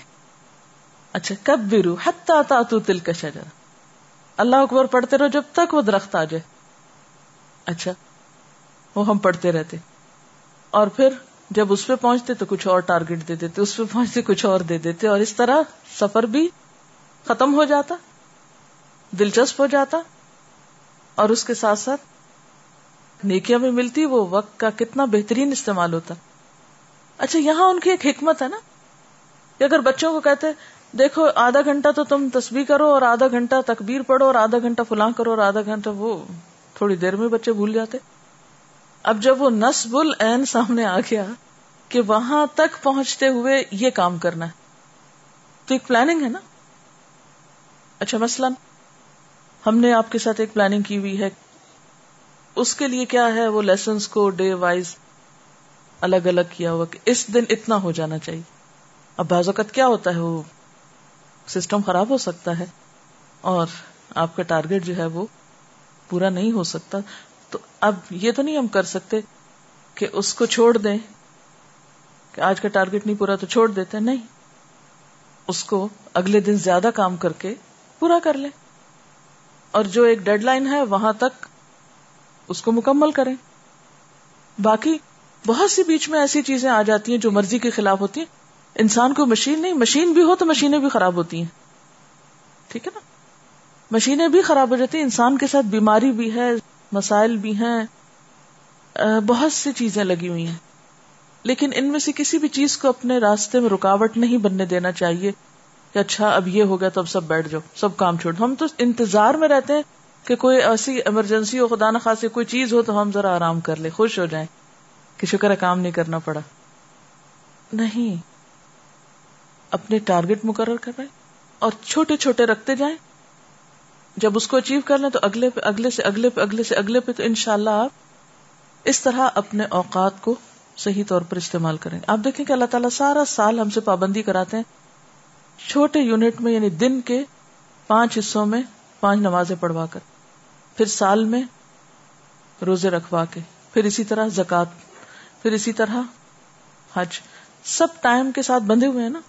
اچھا کب بھی رو تا تل کا شجر اللہ اکبر پڑھتے رہو جب تک وہ درخت آ جائے۔ اچھا وہ ہم پڑھتے رہتے۔ اور پھر جب اس پہ پہنچتے تو کچھ اور ٹارگیٹ دے دیتے، اس پہ پہنچتے کچھ اور دے دیتے، اور اس طرح سفر بھی ختم ہو جاتا، دلچسپ ہو جاتا۔ اور اس کے ساتھ ساتھ نیکیاں بھی ملتی، وہ وقت کا کتنا بہترین استعمال ہوتا۔ اچھا یہاں ان کی ایک حکمت ہے نا؟ کہ اگر بچوں کو کہتے دیکھو، آدھا گھنٹہ تو تم تصویر کرو اور آدھا گھنٹہ تکبیر پڑھو اور آدھا گھنٹہ فلاں کرو اور آدھا گھنٹہ وہ تھوڑی دیر میں بچے بھول جاتے۔ اب جب وہ نصب العین سامنے آ گیا کہ وہاں تک پہنچتے ہوئے یہ کام کرنا ہے۔ تو ایک پلاننگ ہے نا؟ اچھا مثلاً ہم نے آپ کے ساتھ ایک پلاننگ کی ہوئی ہے۔ اس کے لیے کیا ہے وہ لیسنس کو ڈے وائز الگ الگ کیا ہوا کہ اس دن اتنا ہو جانا چاہیے۔ اب بعض اوقات کیا ہوتا ہے وہ سسٹم خراب ہو سکتا ہے اور آپ کا ٹارگیٹ جو ہے وہ پورا نہیں ہو سکتا۔ تو اب یہ تو نہیں ہم کر سکتے کہ اس کو چھوڑ دیں کہ آج کا ٹارگیٹ نہیں پورا تو چھوڑ دیتے نہیں۔ اس کو اگلے دن زیادہ کام کر کے پورا کر لیں۔ اور جو ایک ڈیڈ لائن ہے وہاں تک اس کو مکمل کریں۔ باقی بہت سی بیچ میں ایسی چیزیں آ جاتی ہیں جو مرضی کے خلاف ہوتی ہیں۔ انسان کو مشین نہیں، مشین بھی ہو تو مشینیں بھی خراب ہوتی ہیں۔ ٹھیک ہے نا؟ مشینیں بھی خراب ہو جاتی ہیں، انسان کے ساتھ بیماری بھی ہے، مسائل بھی ہیں۔ بہت سی چیزیں لگی ہوئی ہیں۔ لیکن ان میں سے کسی بھی چیز کو اپنے راستے میں رکاوٹ نہیں بننے دینا چاہیے کہ اچھا اب یہ ہو گیا تو اب سب بیٹھ جاؤ، سب کام چھوڑ۔ ہم تو انتظار میں رہتے ہیں کہ کوئی ایسی ایمرجنسی ہو، خدا نخواست کوئی چیز ہو تو ہم ذرا آرام کر لیں، خوش ہو جائیں۔ کہ شکر ہے کام نہیں کرنا پڑا۔ نہیں۔ اپنے ٹارگیٹ مقرر کر رہے اور چھوٹے چھوٹے رکھتے جائیں۔ جب اس کو اچیو کر لیں تو اگلے پہ، اگلے سے اگلے پہ، اگلے سے اگلے پہ تو ان شاء اللہ آپ اس طرح اپنے اوقات کو صحیح طور پر استعمال کریں۔ آپ دیکھیں کہ اللہ تعالیٰ سارا سال ہم سے پابندی کراتے ہیں۔ چھوٹے یونٹ میں یعنی دن کے پانچ حصوں میں پانچ نمازیں پڑھوا کر، پھر سال میں روزے رکھوا کے، پھر اسی طرح زکات پھر اسی طرح حج سب ٹائم کے ساتھ بندھے ہوئے ہیں نا۔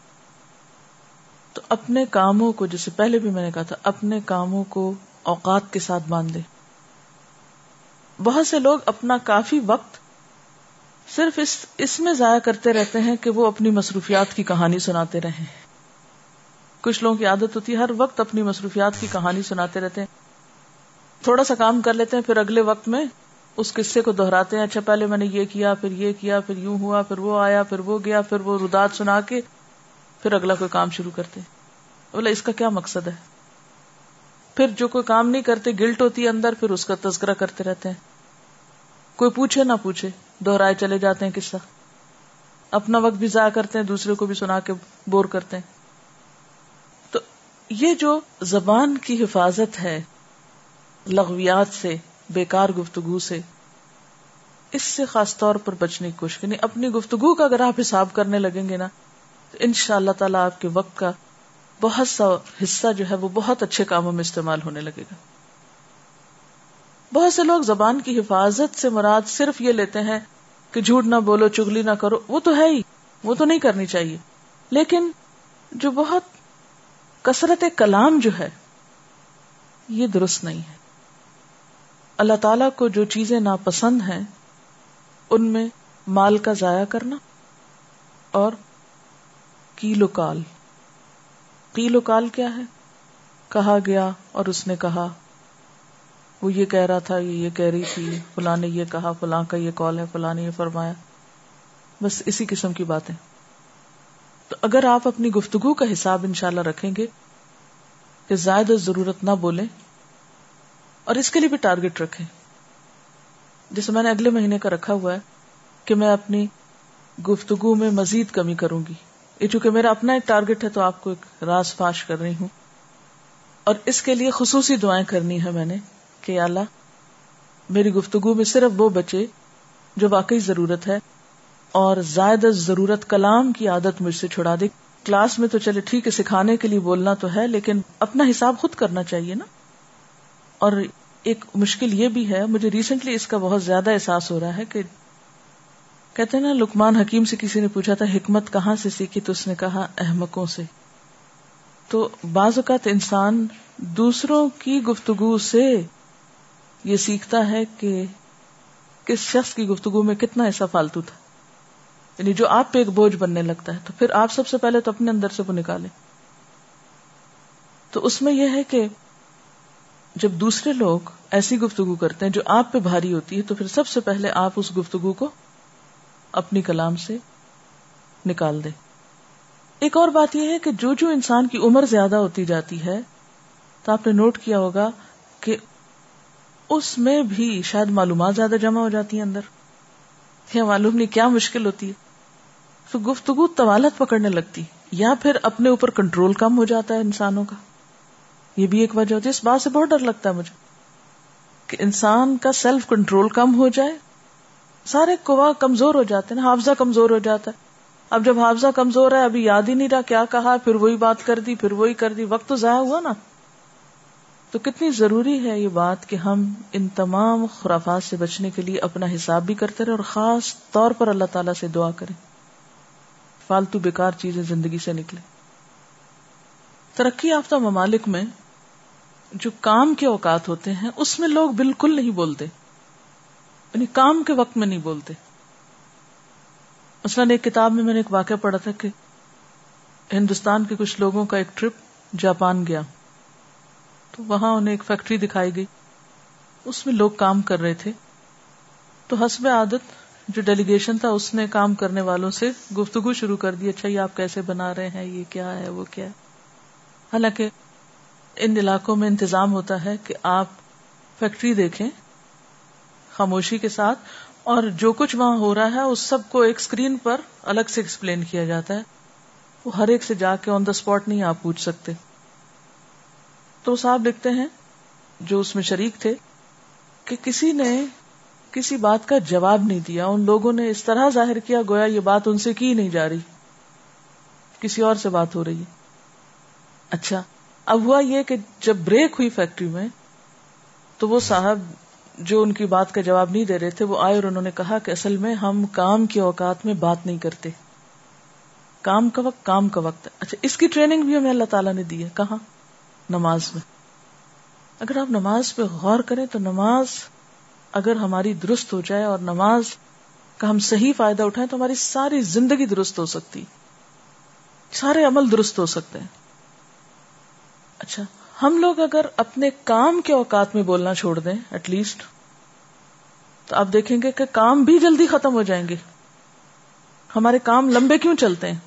تو اپنے کاموں کو جسے پہلے بھی میں نے کہا تھا، اپنے کاموں کو اوقات کے ساتھ باندھ دے بہت سے لوگ اپنا کافی وقت صرف اس اس میں ضائع کرتے رہتے ہیں کہ وہ اپنی مصروفیات کی کہانی سناتے رہے۔ کچھ لوگوں کی عادت ہوتی ہے، ہر وقت اپنی مصروفیات کی کہانی سناتے رہتے ہیں۔ تھوڑا سا کام کر لیتے ہیں، پھر اگلے وقت میں اس قصے کو دہراتے ہیں اچھا پہلے میں نے یہ کیا، پھر یہ کیا، پھر یوں ہوا، پھر وہ آیا، پھر وہ گیا، پھر وہ رداد سنا کے پھر اگلا کوئی کام شروع کرتے بولا اس کا کیا مقصد ہے؟ پھر جو کوئی کام نہیں کرتے، گلٹ ہوتی ہے اندر، پھر اس کا تذکرہ کرتے رہتے ہیں۔ کوئی پوچھے نہ پوچھے دوہرائے چلے جاتے ہیں قصہ۔ اپنا وقت بھی ضائع کرتے ہیں، دوسرے کو بھی سنا کے بور کرتے ہیں۔ تو یہ جو زبان کی حفاظت ہے، لغویات سے بیکار گفتگو سے، اس سے خاص طور پر بچنے کی کوشش کرنی اپنی گفتگو کا اگر آپ حساب کرنے لگیں گے نا، تو ان شاء اللہ تعالیٰ آپ کے وقت کا بہت سا حصہ جو ہے وہ بہت اچھے کاموں میں استعمال ہونے لگے گا۔ بہت سے لوگ زبان کی حفاظت سے مراد صرف یہ لیتے ہیں کہ جھوٹ نہ بولو، چگلی نہ کرو، وہ تو ہے ہی، وہ تو نہیں کرنی چاہیے۔ لیکن جو بہت کثرت کلام جو ہے، یہ درست نہیں ہے۔ اللہ تعالی کو جو چیزیں ناپسند ہیں، ان میں مال کا ضائع کرنا اور کیل و کال۔ کیل و کال کیا ہے؟ کہا گیا اور اس نے کہا، وہ یہ کہہ رہا تھا، یہ یہ کہہ رہی تھی، فلاں نے یہ کہا، فلاں کا یہ کال ہے، فلاں نے یہ فرمایا۔ بس اسی قسم کی باتیں۔ تو اگر آپ اپنی گفتگو کا حساب انشاءاللہ رکھیں گے کہ زائد ضرورت نہ بولیں اور اس کے لیے بھی ٹارگیٹ رکھے جیسے میں نے اگلے مہینے کا رکھا ہوا ہے کہ میں اپنی گفتگو میں مزید کمی کروں گی۔ یہ چونکہ میرا اپنا ایک ٹارگیٹ ہے تو آپ کو ایک راز فاش کر رہی ہوں۔ اور اس کے لیے خصوصی دعائیں کرنی ہے میں نے کہ اللہ، میری گفتگو میں صرف وہ بچے جو واقعی ضرورت ہے اور زائد ضرورت کلام کی عادت مجھ سے چھڑا دے۔ کلاس میں تو چلے ٹھیک ہے، سکھانے کے لیے بولنا تو ہے، لیکن اپنا حساب خود کرنا چاہیے نا۔ اور ایک مشکل یہ بھی ہے، مجھے ریسنٹلی اس کا بہت زیادہ احساس ہو رہا ہے کہ کہتے ہیں نا لکمان حکیم سے کسی نے پوچھا تھا، حکمت کہاں سے سیکھی؟ تو اس نے کہا، احمقوں سے۔ تو بعض اوقات انسان دوسروں کی گفتگو سے یہ سیکھتا ہے کہ کس شخص کی گفتگو میں کتنا ایسا فالتو تھا۔ یعنی جو آپ پہ ایک بوجھ بننے لگتا ہے، تو پھر آپ سب سے پہلے تو اپنے اندر سے وہ نکالیں۔ تو اس میں یہ ہے کہ جب دوسرے لوگ ایسی گفتگو کرتے ہیں جو آپ پہ بھاری ہوتی ہے، تو پھر سب سے پہلے آپ اس گفتگو کو اپنی کلام سے نکال دیں۔ ایک اور بات یہ ہے کہ جو جو انسان کی عمر زیادہ ہوتی جاتی ہے، تو آپ نے نوٹ کیا ہوگا کہ اس میں بھی شاید معلومات زیادہ جمع ہو جاتی ہیں اندر۔ یا معلوم نہیں کیا مشکل ہوتی ہے۔ تو گفتگو طوالت پکڑنے لگتی، یا پھر اپنے اوپر کنٹرول کم ہو جاتا ہے انسانوں کا۔ یہ بھی ایک وجہ ہوتی ہے، اس بات سے بہت ڈر لگتا ہے مجھے کہ انسان کا سیلف کنٹرول کم ہو جائے۔ سارے کوا کمزور ہو جاتے ہیں، حافظہ کمزور ہو جاتا ہے۔ اب جب حافظہ کمزور ہے، ابھی یاد ہی نہیں رہا کیا کہا، پھر وہی بات کر دی، پھر وہی کر دی، وقت تو ضائع ہوا نا۔ تو کتنی ضروری ہے یہ بات کہ ہم ان تمام خرافات سے بچنے کے لیے اپنا حساب بھی کرتے رہے اور خاص طور پر اللہ تعالیٰ سے دعا کریں۔ فالتو بیکار چیزیں زندگی سے نکلے ترقی یافتہ ممالک میں جو کام کے اوقات ہوتے ہیں، اس میں لوگ بالکل نہیں بولتے۔ یعنی کام کے وقت میں نہیں بولتے۔ مثلاً ایک کتاب میں میں نے ایک واقعہ پڑھا تھا کہ ہندوستان کے کچھ لوگوں کا ایک ٹرپ جاپان گیا۔ تو وہاں انہیں ایک فیکٹری دکھائی گئی۔ اس میں لوگ کام کر رہے تھے۔ تو حسب عادت، جو ڈیلیگیشن تھا، اس نے کام کرنے والوں سے گفتگو شروع کر دی۔ اچھا یہ آپ کیسے بنا رہے ہیں؟ یہ کیا ہے؟ وہ کیا ہے؟ حالانکہ ان علاقوں میں انتظام ہوتا ہے کہ آپ فیکٹری دیکھیں خاموشی کے ساتھ اور جو کچھ وہاں ہو رہا ہے اس سب کو ایک اسکرین پر الگ سے ایکسپلین کیا جاتا ہے۔ وہ ہر ایک سے جا کے آن دا اسپاٹ نہیں آپ پوچھ سکتے۔ تو صاحب لکھتے ہیں جو اس میں شریک تھے کہ کسی نے کسی بات کا جواب نہیں دیا۔ ان لوگوں نے اس طرح ظاہر کیا، گویا یہ بات ان سے کی نہیں جا رہی۔ کسی اور سے بات ہو رہی ہے۔ اچھا۔ اب ہوا یہ کہ جب بریک ہوئی فیکٹری میں، تو وہ صاحب جو ان کی بات کا جواب نہیں دے رہے تھے، وہ آئے اور انہوں نے کہا کہ اصل میں ہم کام کے اوقات میں بات نہیں کرتے۔ کام کا وقت، کام کا وقت۔ اچھا اس کی ٹریننگ بھی ہمیں اللہ تعالیٰ نے دی ہے۔ کہاں؟ نماز میں۔ اگر آپ نماز پہ غور کریں تو نماز اگر ہماری درست ہو جائے اور نماز کا ہم صحیح فائدہ اٹھائیں تو ہماری ساری زندگی درست ہو سکتی۔ سارے عمل درست ہو سکتے ہیں۔ اچھا ہم لوگ اگر اپنے کام کے اوقات میں بولنا چھوڑ دیں ایٹ لیسٹ تو آپ دیکھیں گے کہ کام بھی جلدی ختم ہو جائیں گے۔ ہمارے کام لمبے کیوں چلتے ہیں؟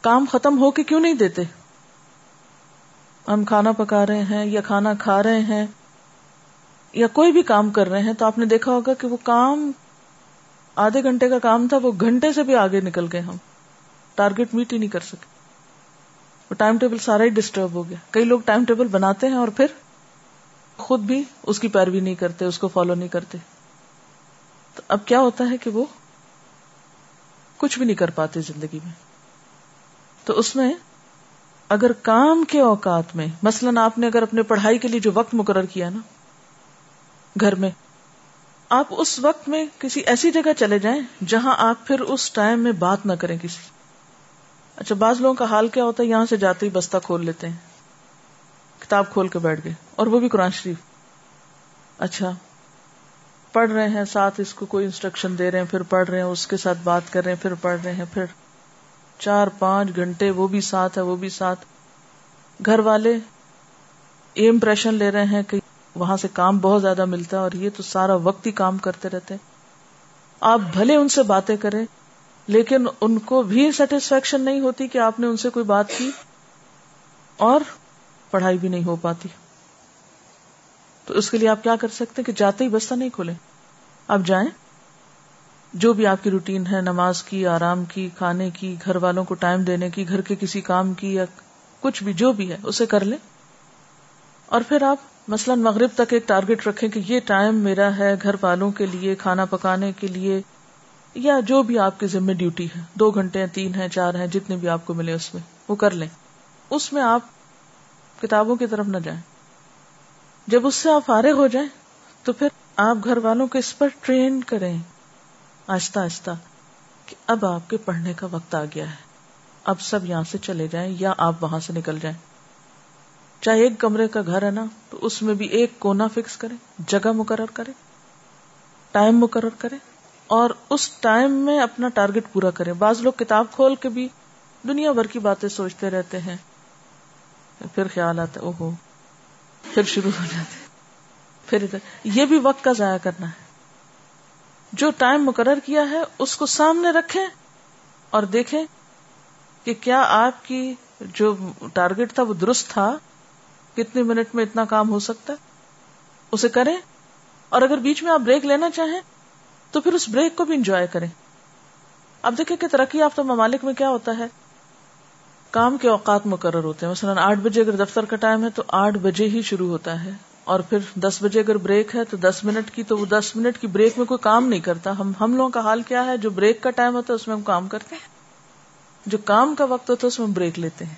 کام ختم ہو کے کیوں نہیں دیتے؟ ہم کھانا پکا رہے ہیں یا کھانا کھا رہے ہیں یا کوئی بھی کام کر رہے ہیں، تو آپ نے دیکھا ہوگا کہ وہ کام آدھے گھنٹے کا کام تھا، وہ گھنٹے سے بھی آگے نکل گئے ہم۔ ٹارگیٹ میٹ ہی نہیں کر سکے۔ ٹائم ٹیبل سارا ہی ڈسٹرب ہو گیا۔ کئی لوگ ٹائم ٹیبل بناتے ہیں اور پھر خود بھی اس کی پیروی نہیں کرتے، اس کو فالو نہیں کرتے۔ تو اب کیا ہوتا ہے کہ وہ کچھ بھی نہیں کر پاتے زندگی میں۔ تو اس میں اگر کام کے اوقات میں، مثلاً آپ نے اگر اپنے پڑھائی کے لیے جو وقت مقرر کیا نا، گھر میں، آپ اس وقت میں کسی ایسی جگہ چلے جائیں جہاں آپ پھر اس ٹائم میں بات نہ کریں کسی۔ اچھا بعض لوگوں کا حال کیا ہوتا ہے؟ یہاں سے جاتے ہی بستہ کھول لیتے ہیں۔ کتاب کھول کے بیٹھ گئے۔ اور وہ بھی قرآن شریف۔ اچھا پڑھ رہے ہیں، ساتھ اس کو کوئی انسٹرکشن دے رہے ہیں، پھر پڑھ رہے ہیں، اس کے ساتھ بات کر رہے ہیں، پھر پڑھ رہے ہیں، پھر چار پانچ گھنٹے، وہ بھی ساتھ ہے، وہ بھی ساتھ۔ گھر والے یہ امپریشن لے رہے ہیں کہ وہاں سے کام بہت زیادہ ملتا ہے اور یہ تو سارا وقت ہی کام کرتے رہتے آپ بھلے ان سے باتیں کریں۔ لیکن ان کو بھی سیٹسفیکشن نہیں ہوتی کہ آپ نے ان سے کوئی بات کی اور پڑھائی بھی نہیں ہو پاتی۔ تو اس کے لیے آپ کیا کر سکتے کہ جاتے ہی بستہ نہیں کھولے آپ جائیں۔ جو بھی آپ کی روٹین ہے، نماز کی، آرام کی، کھانے کی، گھر والوں کو ٹائم دینے کی، گھر کے کسی کام کی یا کچھ بھی، جو بھی ہے، اسے کر لیں۔ اور پھر آپ مثلاً مغرب تک ایک ٹارگیٹ رکھیں کہ یہ ٹائم میرا ہے گھر والوں کے لیے، کھانا پکانے کے لیے یا جو بھی آپ کی ذمہ ڈیوٹی ہے، دو گھنٹے تین ہیں، چار ہیں، جتنے بھی آپ کو ملے اس میں، وہ کر لیں۔ اس میں آپ کتابوں کی طرف نہ جائیں۔ جب اس سے آپ فارغ ہو جائیں، تو پھر آپ گھر والوں کو اس پر ٹرین کریں۔ آہستہ آہستہ کہ اب آپ کے پڑھنے کا وقت آ گیا ہے۔ اب سب یہاں سے چلے جائیں یا آپ وہاں سے نکل جائیں۔ چاہے ایک کمرے کا گھر ہے نا، تو اس میں بھی ایک کونا فکس کرے جگہ مقرر کرے ٹائم مقرر کرے اور اس ٹائم میں اپنا ٹارگیٹ پورا کرے بعض لوگ کتاب کھول کے بھی دنیا بھر کی باتیں سوچتے رہتے ہیں۔ پھر خیال آتا اوہو، پھر شروع ہو جاتے پھر ادھر، یہ بھی وقت کا ضائع کرنا ہے۔ جو ٹائم مقرر کیا ہے، اس کو سامنے رکھیں اور دیکھیں کہ کیا آپ کی جو ٹارگیٹ تھا، وہ درست تھا۔ کتنے منٹ میں اتنا کام ہو سکتا ہے؟ اسے کریں۔ اور اگر بیچ میں آپ بریک لینا چاہیں تو پھر اس بریک کو بھی انجوائے کریں۔ اب دیکھیں کہ ترقی یافتہ ممالک میں کیا ہوتا ہے۔ کام کے اوقات مقرر ہوتے ہیں۔ مثلاً آٹھ بجے اگر دفتر کا ٹائم ہے تو آٹھ بجے ہی شروع ہوتا ہے۔ اور پھر دس بجے اگر بریک ہے تو دس منٹ کی، تو وہ دس منٹ کی بریک میں کوئی کام نہیں کرتا۔ ہم ہم لوگوں کا حال کیا ہے؟ جو بریک کا ٹائم ہوتا ہے اس میں ہم کام کرتے ہیں۔ جو کام کا وقت ہوتا ہے اس میں بریک لیتے ہیں۔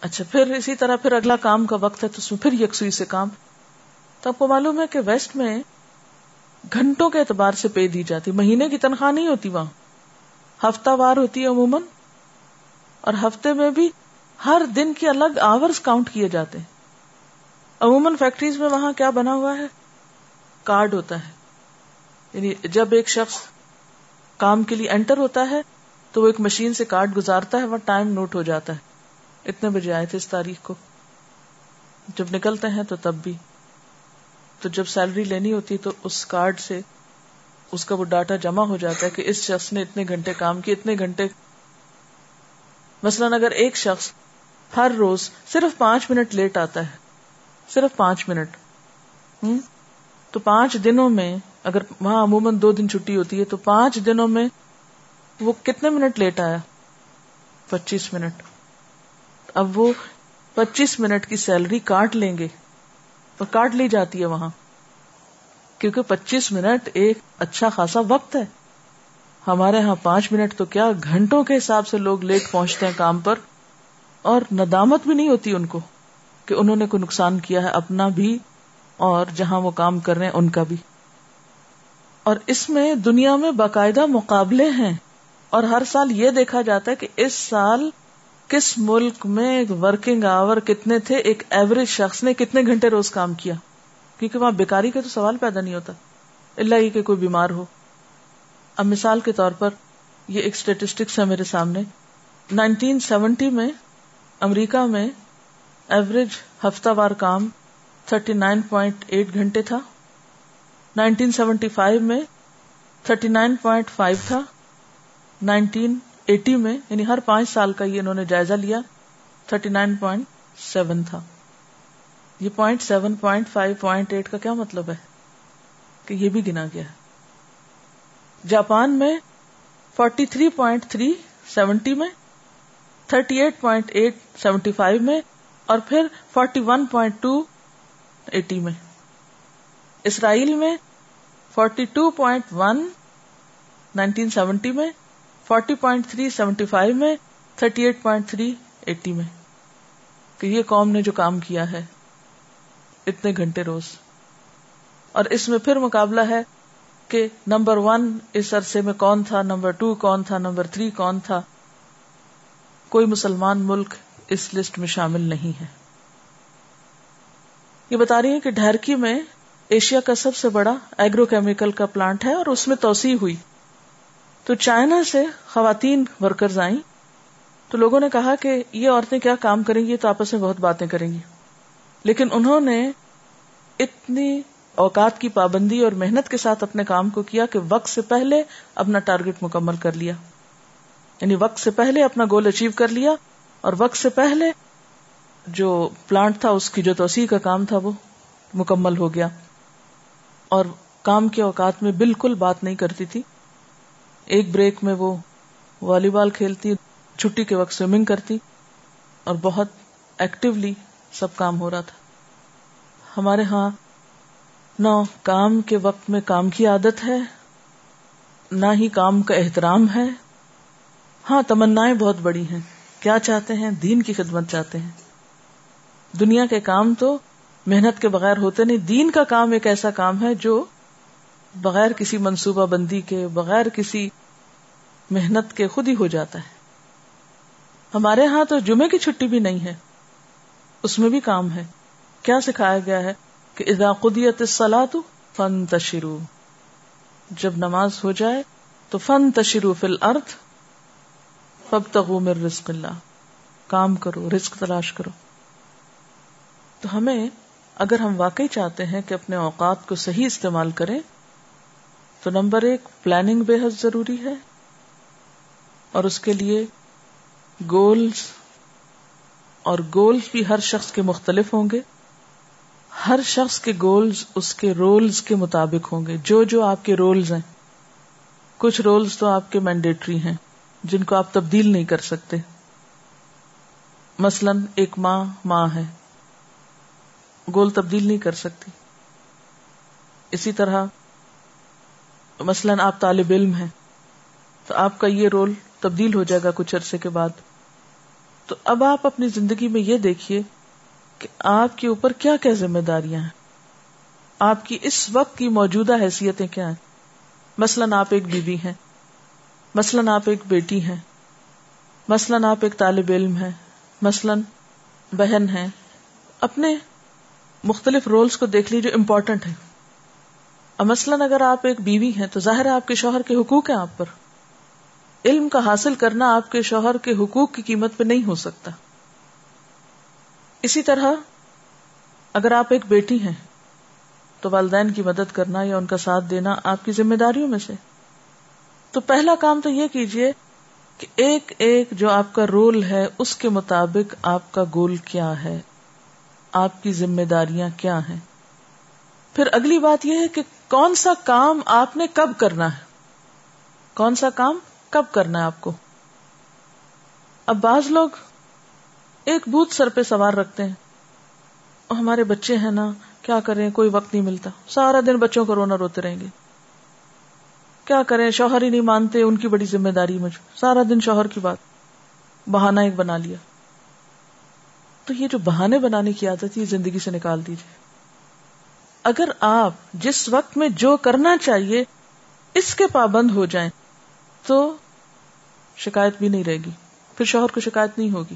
اچھا پھر اسی طرح پھر اگلا کام کا وقت ہے تو اس میں پھر یکسوئی سے کام۔ تو آپ کو معلوم ہے کہ ویسٹ میں گھنٹوں کے اعتبار سے پے دی جاتی، مہینے کی تنخواہ نہیں ہوتی وہاں۔ ہفتہ وار ہوتی ہے عموماً، اور ہفتے میں بھی ہر دن کی الگ آورز کاؤنٹ کیے جاتے ہیں۔ عموماً فیکٹریز میں وہاں کیا بنا ہوا ہے؟ کارڈ ہوتا ہے۔ یعنی جب ایک شخص کام کے لیے انٹر ہوتا ہے، تو وہ ایک مشین سے کارڈ گزارتا ہے، وہ ٹائم نوٹ ہو جاتا ہے۔ اتنے بجے آئے تھے اس تاریخ کو۔ جب نکلتے ہیں تو تب بھی۔ تو جب سیلری لینی ہوتی تو اس کارڈ سے اس کا وہ ڈاٹا جمع ہو جاتا ہے کہ اس شخص نے اتنے گھنٹے کام کیے، اتنے گھنٹے۔ مثلاً اگر ایک شخص ہر روز صرف پانچ منٹ لیٹ آتا ہے، صرف پانچ منٹ۔ ہوں تو پانچ دنوں میں اگر وہاں عموماً دو دن چھٹی ہوتی ہے تو پانچ دنوں میں وہ کتنے منٹ لیٹ آیا؟ پچیس منٹ۔ اب وہ پچیس منٹ کی سیلری کاٹ لیں گے۔ اور کاٹ لی جاتی ہے وہاں۔ کیونکہ پچیس منٹ ایک اچھا خاصا وقت ہے۔ ہمارے یہاں پانچ منٹ تو کیا گھنٹوں کے حساب سے لوگ لیٹ پہنچتے ہیں کام پر۔ اور ندامت بھی نہیں ہوتی ان کو کہ انہوں نے کوئی نقصان کیا ہے اپنا بھی اور جہاں وہ کام کر رہے ہیں ان کا بھی۔ اور اس میں دنیا میں باقاعدہ مقابلے ہیں۔ اور ہر سال یہ دیکھا جاتا ہے کہ اس سال کس ملک میں ورکنگ آور کتنے تھے؟ ایک ایوریج شخص نے کتنے گھنٹے روز کام کیا؟ کیونکہ وہاں بیکاری کا تو سوال پیدا نہیں ہوتا۔ اللہ یہ کہ کوئی بیمار ہو۔ اب مثال کے طور پر یہ ایک اسٹیٹسٹکس ہے میرے سامنے۔ نائنٹین سیونٹی میں امریکہ میں ایوریج ہفتہ وار کام تھرٹی نائن پوائنٹ ایٹ گھنٹے تھا۔ نائنٹین سیونٹی فائیو میں تھرٹی نائن پوائنٹ فائیو تھا۔ نائنٹین ایٹی میں یعنی ہر پانچ سال کا یہ انہوں نے جائزہ لیا تھرٹی نائن پوائنٹ سیون تھا۔ یہ point seven point five point eight کا کیا مطلب ہے؟ کہ یہ بھی گنا گیا ہے۔ جاپان میں forty three point three seventy میں thirty eight point eight seventy five میں، اور پھر forty one point two eighty میں۔ اسرائیل میں forty two point one nineteen seventy میں forty point three seventy five میں، thirty eight point three eighty میں۔ کہ یہ قوم نے جو کام کیا ہے، اتنے گھنٹے روز۔ اور اس میں پھر مقابلہ ہے کہ نمبر ون اس عرصے میں کون تھا، نمبر ٹو کون تھا، نمبر تھری کون تھا۔ کوئی مسلمان ملک اس لسٹ میں شامل نہیں ہے۔ یہ بتا رہی ہیں کہ ڈھرکی میں ایشیا کا سب سے بڑا ایگرو کیمیکل کا پلانٹ ہے اور اس میں توسیع ہوئی۔ تو چائنا سے خواتین ورکرز آئیں تو لوگوں نے کہا کہ یہ عورتیں کیا کام کریں گی؟ تو آپس میں بہت باتیں کریں گی۔ لیکن انہوں نے اتنی اوقات کی پابندی اور محنت کے ساتھ اپنے کام کو کیا کہ وقت سے پہلے اپنا ٹارگٹ مکمل کر لیا۔ یعنی وقت سے پہلے اپنا گول اچیو کر لیا اور وقت سے پہلے جو پلانٹ تھا، اس کی جو توسیع کا کام تھا، وہ مکمل ہو گیا۔ اور کام کے اوقات میں بالکل بات نہیں کرتی تھی۔ ایک بریک میں وہ والی بال کھیلتی، چھٹی کے وقت سوئمنگ کرتی اور بہت ایکٹیولی سب کام ہو رہا تھا۔ ہمارے ہاں نہ کام کے وقت میں کام کی عادت ہے، نہ ہی کام کا احترام ہے۔ ہاں تمنا بہت بڑی ہیں۔ کیا چاہتے ہیں؟ دین کی خدمت چاہتے ہیں۔ دنیا کے کام تو محنت کے بغیر ہوتے نہیں۔ دین کا کام ایک ایسا کام ہے جو بغیر کسی منصوبہ بندی کے، بغیر کسی محنت کے خود ہی ہو جاتا ہے۔ ہمارے ہاں تو جمعے کی چھٹی بھی نہیں ہے۔ اس میں بھی کام ہے۔ کیا سکھایا گیا ہے کہ اذا قدیت تو فن تشرو جب نماز ہو جائے تو فن تشرو فل ارتھ فب تغو مر رزق اللہ۔ کام کرو، رزق تلاش کرو۔ تو ہمیں اگر ہم واقعی چاہتے ہیں کہ اپنے اوقات کو صحیح استعمال کریں، تو نمبر ایک پلاننگ بے حد ضروری ہے۔ اور اس کے لیے گولز اور گولز بھی ہر شخص کے مختلف ہوں گے۔ ہر شخص کے گولز اس کے رولز کے مطابق ہوں گے۔ جو جو آپ کے رولز ہیں۔ کچھ رولز تو آپ کے مینڈیٹری ہیں، جن کو آپ تبدیل نہیں کر سکتے۔ مثلا ایک ماں ماں ہے۔ گول تبدیل نہیں کر سکتی۔ اسی طرح، مثلا آپ طالب علم ہیں۔ تو آپ کا یہ رول تبدیل ہو جائے گا کچھ عرصے کے بعد۔ تو اب آپ اپنی زندگی میں یہ دیکھیے کہ آپ کے اوپر کیا کیا ذمہ داریاں ہیں۔ آپ کی اس وقت کی موجودہ حیثیتیں کیا ہیں؟ مثلاً آپ ایک بیوی ہیں، مثلاً آپ ایک بیٹی ہیں، مثلاً آپ ایک طالب علم ہیں، مثلاً بہن ہیں۔ اپنے مختلف رولز کو دیکھ لیجیے جو امپورٹنٹ ہے مثلاً اگر آپ ایک بیوی ہیں تو ظاہر ہے آپ کے شوہر کے حقوق ہیں آپ پر۔ علم کا حاصل کرنا آپ کے شوہر کے حقوق کی قیمت پہ نہیں ہو سکتا۔ اسی طرح اگر آپ ایک بیٹی ہیں تو والدین کی مدد کرنا یا ان کا ساتھ دینا آپ کی ذمہ داریوں میں سے۔ تو پہلا کام تو یہ کیجیے کہ ایک ایک جو آپ کا رول ہے اس کے مطابق آپ کا گول کیا ہے، آپ کی ذمہ داریاں کیا ہیں۔ پھر اگلی بات یہ ہے کہ کون سا کام آپ نے کب کرنا ہے؟ کون سا کام؟ کب کرنا ہے آپ کو؟ اب بعض لوگ ایک بوت سر پہ سوار رکھتے ہیں۔ ہمارے بچے ہیں نا، کیا کریں؟ کوئی وقت نہیں ملتا۔ سارا دن بچوں کو رونا روتے رہیں گے۔ کیا کریں؟ شوہر ہی نہیں مانتے، ان کی بڑی ذمہ داری مجھ۔ سارا دن شوہر کی بات۔ بہانا ایک بنا لیا۔ تو یہ جو بہانے بنانے کی عادت یہ زندگی سے نکال دیجیے اگر آپ جس وقت میں جو کرنا چاہیے، اس کے پابند ہو جائیں۔ تو شکایت بھی نہیں رہے گی۔ پھر شوہر کو شکایت نہیں ہوگی۔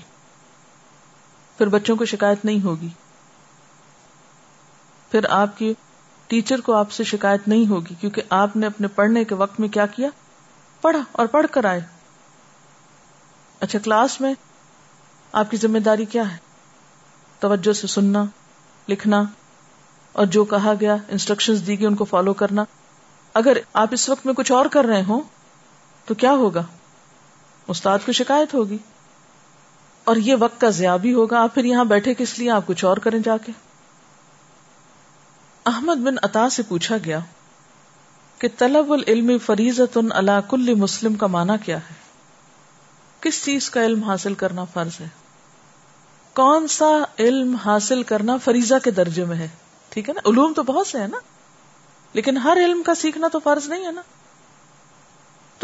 پھر بچوں کو شکایت نہیں ہوگی۔ پھر آپ کی ٹیچر کو آپ سے شکایت نہیں ہوگی کیونکہ آپ نے اپنے پڑھنے کے وقت میں کیا کیا؟ پڑھا اور پڑھ کر آئے۔ اچھا کلاس میں آپ کی ذمہ داری کیا ہے؟ توجہ سے سننا، لکھنا اور جو کہا گیا انسٹرکشن دی گئی، ان کو فالو کرنا۔ اگر آپ اس وقت میں کچھ اور کر رہے ہوں تو کیا ہوگا؟ استاد کو شکایت ہوگی۔ اور یہ وقت کا ضیاع بھی ہوگا۔ آپ پھر یہاں بیٹھے کس لیے آپ کچھ اور کریں جا کے؟ احمد بن عطا سے پوچھا گیا کہ طلب العلم فریضت اللہ کل مسلم کا معنی کیا ہے؟ کس چیز کا علم حاصل کرنا فرض ہے؟ کون سا علم حاصل کرنا فریضہ کے درجے میں ہے؟ ٹھیک ہے نا؟ علوم تو بہت سے ہے نا، لیکن ہر علم کا سیکھنا تو فرض نہیں ہے نا۔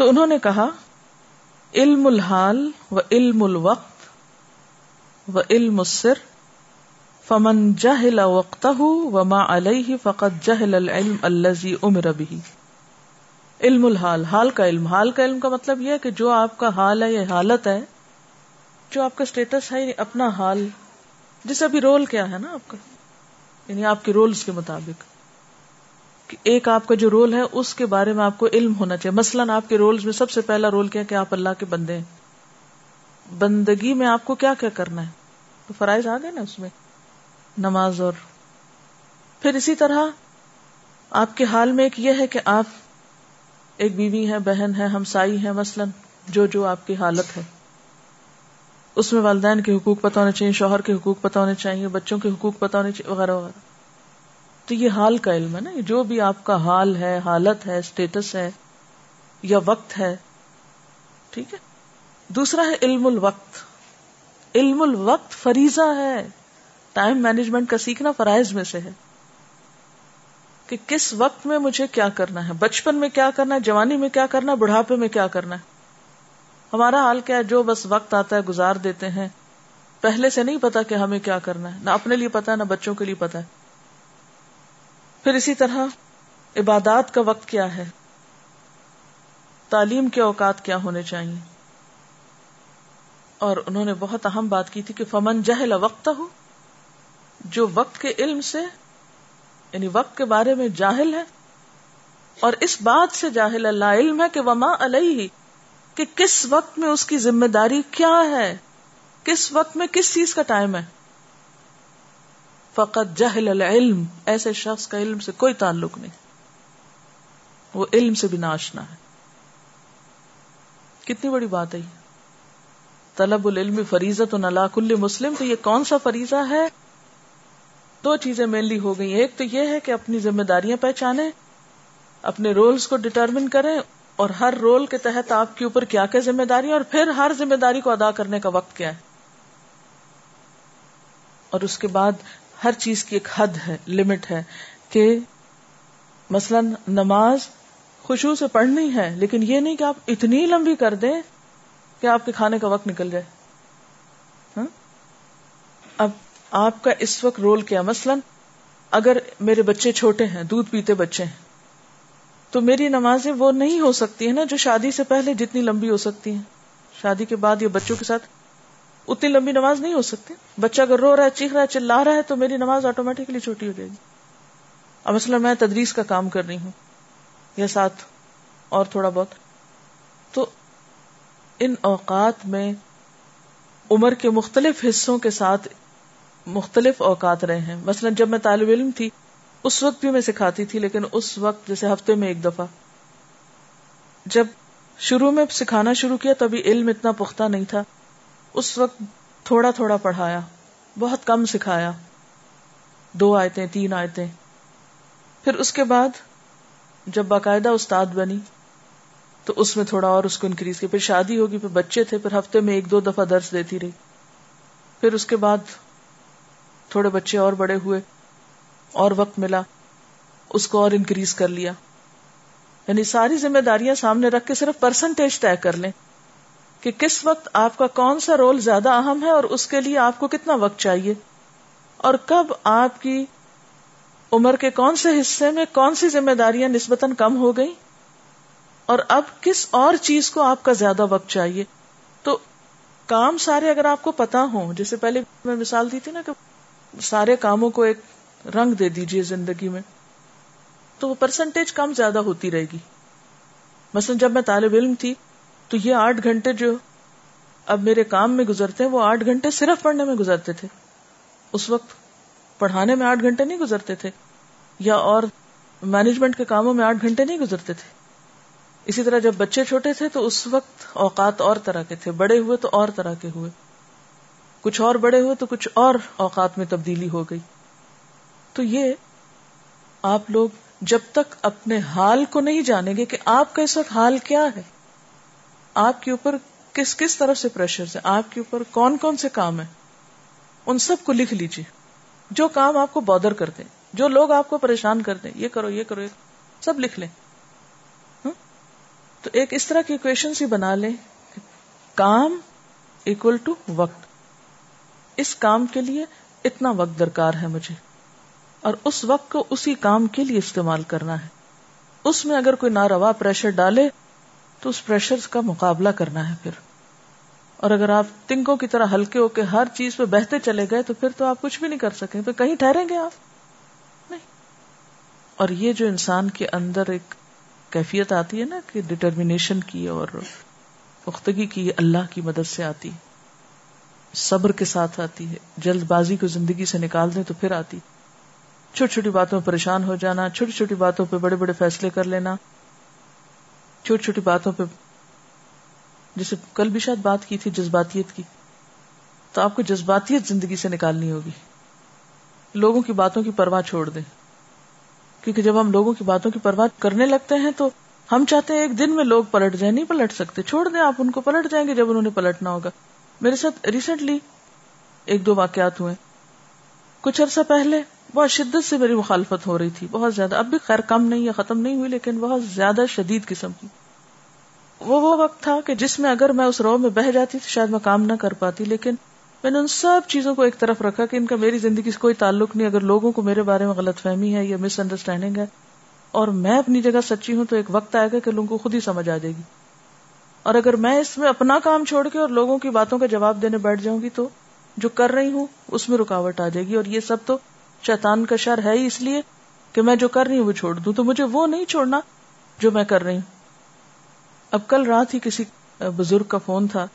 تو انہوں نے کہا، علم الحال و علم الوقت و علم السر، فمن جہل وقتہ وما علیہ فقط جہل العلم الذي امر به علم الحال، حال کا علم۔ حال کا علم کا مطلب یہ ہے کہ جو آپ کا حال ہے یہ حالت ہے، جو آپ کا اسٹیٹس ہے یعنی اپنا حال۔ جیسے ابھی رول کیا ہے نا آپ کا؟ یعنی آپ کے رولز کے مطابق۔ ایک آپ کا جو رول ہے، اس کے بارے میں آپ کو علم ہونا چاہیے۔ مثلاً آپ کے رولز میں سب سے پہلا رول کیا کہ آپ اللہ کے بندے ہیں۔ بندگی میں آپ کو کیا کیا کرنا ہے؟ تو فرائض آ گئے نا اس میں۔ نماز اور۔ پھر اسی طرح آپ کے حال میں ایک یہ ہے کہ آپ ایک بیوی ہے بہن ہے ہمسائی ہے مثلاً جو جو آپ کی حالت ہے۔ اس میں والدین کے حقوق پتہ ہونے چاہیے، شوہر کے حقوق پتہ ہونے چاہیے، بچوں کے حقوق پتہ ہونے چاہیے، وغیرہ وغیرہ۔ تو یہ حال کا علم ہے نا، جو بھی آپ کا حال ہے، حالت ہے اسٹیٹس ہے، یا وقت ہے، ٹھیک ہے؟ دوسرا ہے علم الوقت۔ علم الوقت فریضہ ہے۔ ٹائم مینجمنٹ کا سیکھنا فرائض میں سے ہے۔ کہ کس وقت میں مجھے کیا کرنا ہے؟ بچپن میں کیا کرنا ہے؟ جوانی میں کیا کرنا ہے؟ بڑھاپے میں کیا کرنا ہے؟ ہمارا حال کیا ہے؟ جو بس وقت آتا ہے، گزار دیتے ہیں۔ پہلے سے نہیں پتا کہ ہمیں کیا کرنا ہے۔ نہ اپنے لیے پتا ہے نہ بچوں کے لیے پتا۔ ہے پھر اسی طرح عبادات کا وقت کیا ہے؟ تعلیم کے اوقات کیا ہونے چاہیے؟ اور انہوں نے بہت اہم بات کی تھی کہ فمن جہل وقت ہو جو وقت کے علم سے یعنی وقت کے بارے میں جاہل ہے، اور اس بات سے جاہل اللہ علم ہے کہ وما علیہ کہ کس وقت میں اس کی ذمہ داری کیا ہے؟ کس وقت میں کس چیز کا ٹائم ہے؟ فقط جہل العلم، ایسے شخص کا علم سے کوئی تعلق نہیں۔ وہ علم سے بھی ناشنا ہے۔ کتنی بڑی بات ہے طلب العلم فریضت اللہ کل مسلم، تو یہ کون سا فریضہ ہے؟ دو چیزیں مینلی ہو گئی ایک تو یہ ہے کہ اپنی ذمہ داریاں پہچانے اپنے رولز کو ڈٹرمن کریں، اور ہر رول کے تحت آپ کے اوپر کیا کیا ذمہ داری اور پھر ہر ذمہ داری کو ادا کرنے کا وقت کیا ہے۔ اور اس کے بعد ہر چیز کی ایک حد ہے لمٹ ہے کہ مثلا نماز خوشبو سے پڑھنی ہے، لیکن یہ نہیں کہ آپ اتنی لمبی کر دیں کہ آپ کے کھانے کا وقت نکل جائے۔ ہاں؟ اب آپ کا اس وقت رول کیا؟ مثلا اگر میرے بچے چھوٹے ہیں، دودھ پیتے بچے ہیں، تو میری نمازیں وہ نہیں ہو سکتی ہیں نا جو شادی سے پہلے جتنی لمبی ہو سکتی ہیں۔ شادی کے بعد یا بچوں کے ساتھ اتنی لمبی نماز نہیں ہو سکتی۔ بچہ اگر رو رہا ہے، چیخ رہا ہے، چلا رہا ہے، تو میری نماز آٹومیٹکلی چھوٹی ہو جائے گی۔ اب مثلا میں تدریس کا کام کر رہی ہوں، یا ساتھ اور تھوڑا بہت۔ تو ان اوقات میں عمر کے مختلف حصوں کے ساتھ مختلف اوقات رہے ہیں۔ مثلا جب میں طالب علم تھی، اس وقت بھی میں سکھاتی تھی، لیکن اس وقت جیسے ہفتے میں ایک دفعہ۔ جب شروع میں سکھانا شروع کیا، تبھی علم اتنا پختہ نہیں تھا۔ اس وقت تھوڑا تھوڑا پڑھایا، بہت کم سکھایا۔ دو آیتیں، تین آیتیں۔ پھر اس کے بعد جب باقاعدہ استاد بنی، تو اس میں تھوڑا اور اس کو انکریز کیا پھر شادی ہوگی، پھر بچے تھے، پھر ہفتے میں ایک دو دفعہ درس دیتی رہی۔ پھر اس کے بعد تھوڑے بچے اور بڑے ہوئے، اور وقت ملا، اس کو اور انکریز کر لیا۔ یعنی ساری ذمہ داریاں سامنے رکھ کے صرف پرسنٹیج طے کر لیں۔ کہ کس وقت آپ کا کون سا رول زیادہ اہم ہے اور اس کے لیے آپ کو کتنا وقت چاہیے؟ اور کب آپ کی عمر کے کون سے حصے میں کون سی ذمہ داریاں نسبتاً کم ہو گئی اور اب کس اور چیز کو آپ کا زیادہ وقت چاہیے؟ تو کام سارے اگر آپ کو پتا ہوں، جیسے پہلے میں مثال دی تھی نا کہ سارے کاموں کو ایک رنگ دے دیجیے زندگی میں، تو وہ پرسنٹیج کم زیادہ ہوتی رہے گی۔ مثلا جب میں طالب علم تھی تو یہ آٹھ گھنٹے جو اب میرے کام میں گزرتے ہیں، وہ آٹھ گھنٹے صرف پڑھنے میں گزرتے تھے۔ اس وقت پڑھانے میں آٹھ گھنٹے نہیں گزرتے تھے، یا اور مینجمنٹ کے کاموں میں آٹھ گھنٹے نہیں گزرتے تھے۔ اسی طرح جب بچے چھوٹے تھے تو اس وقت اوقات اور طرح کے تھے، بڑے ہوئے تو اور طرح کے ہوئے۔ کچھ اور بڑے ہوئے تو کچھ اور اوقات میں تبدیلی ہو گئی۔ تو یہ آپ لوگ جب تک اپنے حال کو نہیں جانیں گے کہ آپ کا اس وقت حال کیا ہے۔ آپ کے اوپر کس کس طرف سے پریشر ہے آپ کے اوپر کون کون سے کام ہے ان سب کو لکھ لیجیے۔ جو کام آپ کو بادر کرتے جو لوگ آپ کو پریشان کرتے یہ کرو یہ کرو، یہ سب لکھ لیں۔ تو ایک اس طرح کی اکویشن سی بنا لیں کام اکول ٹو وقت۔ اس کام کے لیے اتنا وقت درکار ہے مجھے۔ اور اس وقت کو اسی کام کے لیے استعمال کرنا ہے۔ اس میں اگر کوئی ناروا پریشر ڈالے تو اس پریشر کا مقابلہ کرنا ہے پھر۔ اور اگر آپ تنکوں کی طرح ہلکے ہو کے ہر چیز پہ بہتے چلے گئے تو پھر تو آپ کچھ بھی نہیں کر سکیں۔ پھر کہیں ٹھہریں گے آپ؟ نہیں۔ اور یہ جو انسان کے اندر ایک کیفیت آتی ہے نا کہ ڈٹرمنیشن کی اور پختگی کی اللہ کی مدد سے آتی صبر کے ساتھ آتی ہے۔ جلد بازی کو زندگی سے نکال دیں تو پھر آتی۔ چھوٹی چھوٹی باتوں میں پریشان ہو جانا، چھوٹی چھوٹی باتوں پہ بڑے بڑے فیصلے کر لینا۔ چھوٹی چھوٹی باتوں پہ جسے کل بھی شاید بات کی تھی جذباتیت کی، تو آپ کو جذباتیت زندگی سے نکالنی ہوگی۔ لوگوں کی باتوں کی پرواہ چھوڑ دیں۔ کیونکہ جب ہم لوگوں کی باتوں کی پرواہ کرنے لگتے ہیں تو ہم چاہتے ہیں ایک دن میں لوگ پلٹ جائیں، نہیں پلٹ سکتے۔ چھوڑ دیں آپ ان کو، پلٹ جائیں گے جب انہوں نے پلٹنا ہوگا۔ میرے ساتھ ریسنٹلی ایک دو واقعات ہوئے۔ کچھ عرصہ پہلے بہت شدت سے میری مخالفت ہو رہی تھی، بہت زیادہ۔ اب بھی خیر کم نہیں یا ختم نہیں ہوئی، لیکن بہت زیادہ شدید قسم کی۔ وہ وہ وقت تھا کہ جس میں اگر میں اس رو میں بہ جاتی تو شاید میں کام نہ کر پاتی، لیکن میں نے ان سب چیزوں کو ایک طرف رکھا کہ ان کا میری زندگی سے کوئی تعلق نہیں۔ اگر لوگوں کو میرے بارے میں غلط فہمی ہے یا مس انڈرسٹینڈنگ ہے اور میں اپنی جگہ سچی ہوں تو ایک وقت آئے گا کہ لوگوں کو خود ہی سمجھ آ جائے گی۔ اور اگر میں اس میں اپنا کام چھوڑ کے اور لوگوں کی باتوں کا جواب دینے بیٹھ جاؤں گی تو جو کر رہی ہوں اس میں رکاوٹ آ جائے گی۔ اور یہ سب تو شیطان کا شر ہے ہی اس لیے کہ میں جو کر رہی ہوں وہ چھوڑ دوں، تو مجھے وہ نہیں چھوڑنا جو میں کر رہی ہوں۔ اب کل رات ہی کسی بزرگ کا فون تھا۔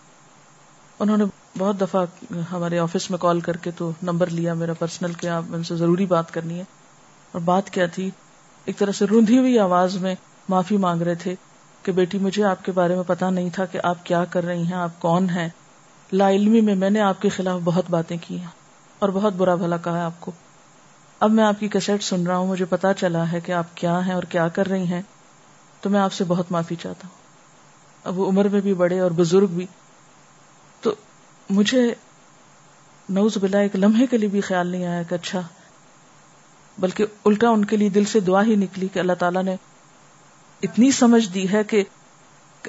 انہوں نے بہت دفعہ ہمارے آفس میں کال کر کے تو نمبر لیا میرا پرسنل کیا ان سے ضروری بات کرنی ہے۔ اور بات کیا تھی؟ ایک طرح سے روندھی ہوئی آواز میں معافی مانگ رہے تھے کہ بیٹی، مجھے آپ کے بارے میں پتا نہیں تھا کہ آپ کیا کر رہی ہیں، آپ کون ہیں۔ لا علمی میں میں نے آپ کے خلاف بہت باتیں کی ہیں اور بہت برا بھلا کہا ہے آپ کو۔ اب میں آپ کی کیسٹ سن رہا ہوں، مجھے پتا چلا ہے کہ آپ کیا ہیں اور کیا کر رہی ہیں، تو میں آپ سے بہت معافی چاہتا ہوں۔ اب وہ عمر میں بھی بڑے اور بزرگ بھی۔ تو مجھے نوز بلا ایک لمحے کے لیے بھی خیال نہیں آیا کہ اچھا بلکہ الٹا ان کے لیے دل سے دعا ہی نکلی کہ اللہ تعالیٰ نے اتنی سمجھ دی ہے کہ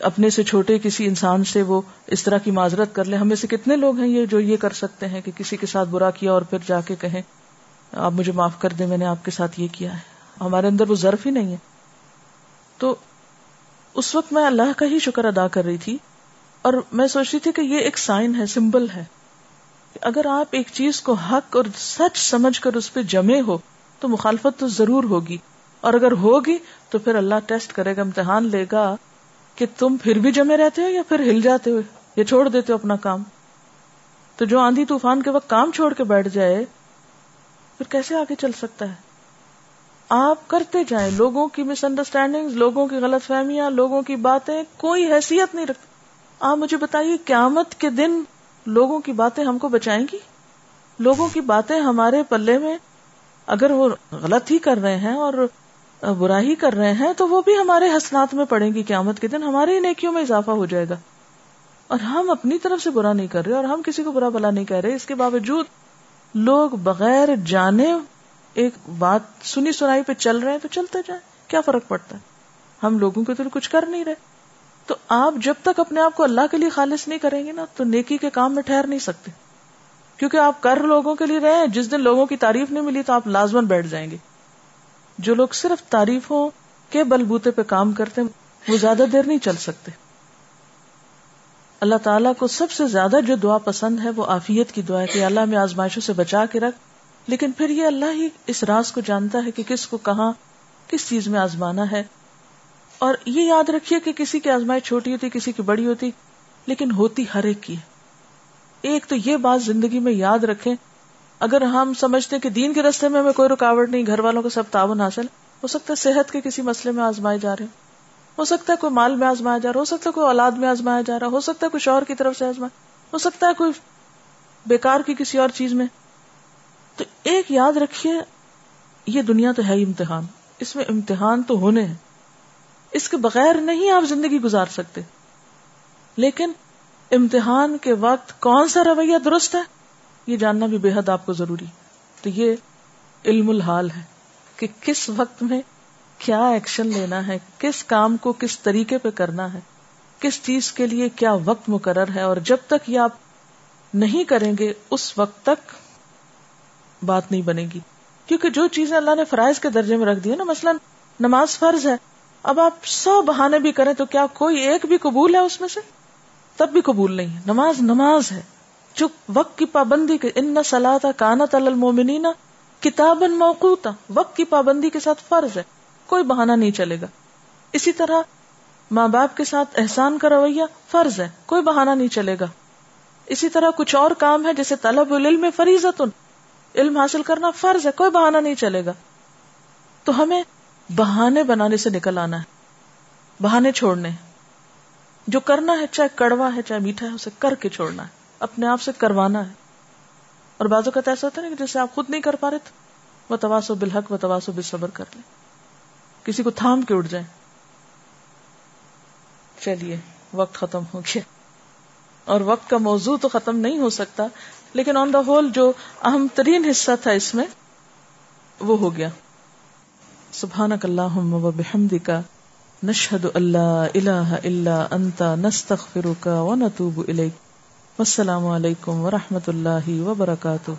اپنے سے چھوٹے کسی انسان سے وہ اس طرح کی معذرت کر لے۔ ہمیں سے کتنے لوگ ہیں یہ جو یہ کر سکتے ہیں کہ کسی کے ساتھ برا کیا اور پھر جا کے کہیں آپ مجھے معاف کر دیں، میں نے آپ کے ساتھ یہ کیا ہے۔ ہمارے اندر وہ ضرف ہی نہیں ہے۔ تو اس وقت میں اللہ کا ہی شکر ادا کر رہی تھی اور میں سوچ رہی تھی کہ یہ ایک سائن ہے سمبل ہے۔ اگر آپ ایک چیز کو حق اور سچ سمجھ کر اس پہ جمے ہو، تو مخالفت تو ضرور ہوگی۔ اور اگر ہوگی، تو پھر اللہ ٹیسٹ کرے گا، امتحان لے گا کہ تم پھر بھی جمے رہتے ہو یا پھر ہل جاتے ہو یا چھوڑ دیتے ہو اپنا کام۔ تو جو آندھی طوفان کے وقت کام چھوڑ کے بیٹھ جائے پھر کیسے آگے چل سکتا ہے؟ آپ کرتے جائیں، لوگوں کی مس انڈرسٹینڈنگ لوگوں کی غلط فہمیاں، لوگوں کی باتیں، کوئی حیثیت نہیں رکھتی آپ مجھے بتائیے، قیامت کے دن لوگوں کی باتیں ہم کو بچائیں گی؟ لوگوں کی باتیں ہمارے پلے میں اگر وہ غلط ہی کر رہے ہیں اور برا ہی کر رہے ہیں، تو وہ بھی ہمارے حسنات میں پڑیں گی، قیامت کے دن ہمارے ہی نیکیوں میں اضافہ ہو جائے گا۔ اور ہم اپنی طرف سے برا نہیں کر رہے اور ہم کسی کو برا بلا نہیں کہہ رہے، اس کے باوجود لوگ بغیر جانے ایک بات سنی سنائی پہ چل رہے ہیں تو چلتے جائیں۔ کیا فرق پڑتا ہے؟ ہم لوگوں کے تو کچھ کر نہیں رہے۔ تو آپ جب تک اپنے آپ کو اللہ کے لیے خالص نہیں کریں گے نا، تو نیکی کے کام میں ٹھہر نہیں سکتے۔ کیونکہ آپ کر لوگوں کے لیے رہے جس دن لوگوں کی تعریف نہیں ملی تو آپ لازمن بیٹھ جائیں گے۔ جو لوگ صرف تعریفوں کے بل بوتے پہ کام کرتے ہیں وہ زیادہ دیر نہیں چل سکتے۔ اللہ تعالیٰ کو سب سے زیادہ جو دعا پسند ہے وہ آفیت کی دعا ہے کہ اللہ میں آزمائشوں سے بچا کے رکھ۔ لیکن پھر یہ اللہ ہی اس راز کو جانتا ہے کہ کس کو کہاں، کس چیز میں آزمانا ہے۔ اور یہ یاد رکھیے کہ کسی کی آزمائش چھوٹی ہوتی، کسی کی بڑی ہوتی، لیکن ہوتی ہر ایک کی۔ ایک تو یہ بات زندگی میں یاد رکھیں۔ اگر ہم سمجھتے کہ دین کے رستے میں ہمیں کوئی رکاوٹ نہیں، گھر والوں کو سب تعاون حاصل، ہو سکتا ہے صحت کے کسی مسئلے میں آزمائے جا رہے ہو سکتا ہے کوئی مال میں آزمایا جا رہا ہو سکتا ہے کوئی اولاد میں آزمایا جا رہا ہو سکتا ہے کوئی شوہر کی طرف سے آزمایا، ہو سکتا ہے کوئی بیکار کی کسی اور چیز میں۔ تو ایک یاد رکھیے، یہ دنیا تو ہے ہی امتحان۔ اس میں امتحان تو ہونے ہیں۔ اس کے بغیر نہیں آپ زندگی گزار سکتے۔ لیکن امتحان کے وقت کون سا رویہ درست ہے، یہ جاننا بھی بے حد آپ کو ضروری۔ تو یہ علم الحال ہے کہ کس وقت میں کیا ایکشن لینا ہے؟ کس کام کو کس طریقے پہ کرنا ہے؟ کس چیز کے لیے کیا وقت مقرر ہے؟ اور جب تک یہ آپ نہیں کریں گے، اس وقت تک بات نہیں بنے گی۔ کیونکہ جو چیزیں اللہ نے فرائض کے درجے میں رکھ دی ہے نا، مثلا نماز فرض ہے۔ اب آپ سو بہانے بھی کریں تو کیا کوئی ایک بھی قبول ہے اس میں سے؟ تب بھی قبول نہیں ہے۔ نماز نماز ہے۔ جو وقت کی پابندی کے ان سلا کانت المومنین کتاب موقوتا۔ وقت کی پابندی کے ساتھ فرض ہے۔ کوئی بہانہ نہیں چلے گا۔ اسی طرح ماں باپ کے ساتھ احسان کا رویہ فرض ہے، کوئی بہانہ نہیں چلے گا۔ اسی طرح کچھ اور کام ہے جیسے طلب العلم فریضت علم حاصل کرنا فرض ہے، کوئی بہانہ نہیں چلے گا۔ تو ہمیں بہانے بنانے سے نکل آنا ہے، بہانے چھوڑنے جو کرنا ہے، چاہے کڑوا ہے، چاہے میٹھا ہے، اسے کر کے چھوڑنا ہے۔ اپنے آپ سے کروانا ہے۔ اور بازو کا ایسا ہوتا ہے کہ جیسے آپ خود نہیں کر پا رہے تو وہ تواسو بالحق و تواسو بے صبر کر لیں۔ کسی کو تھام کے اٹھ جائیں۔ چلیے، وقت ختم ہو گیا۔ اور وقت کا موضوع تو ختم نہیں ہو سکتا، لیکن آن دا ہول جو اہم ترین حصہ تھا اس میں، وہ ہو گیا۔ سبحانک اللہم و بحمدک، نشہد اللہ الہ الا انتا نستغفرک و نتوب الیک۔ والسلام علیکم ورحمۃ اللہ وبرکاتہ۔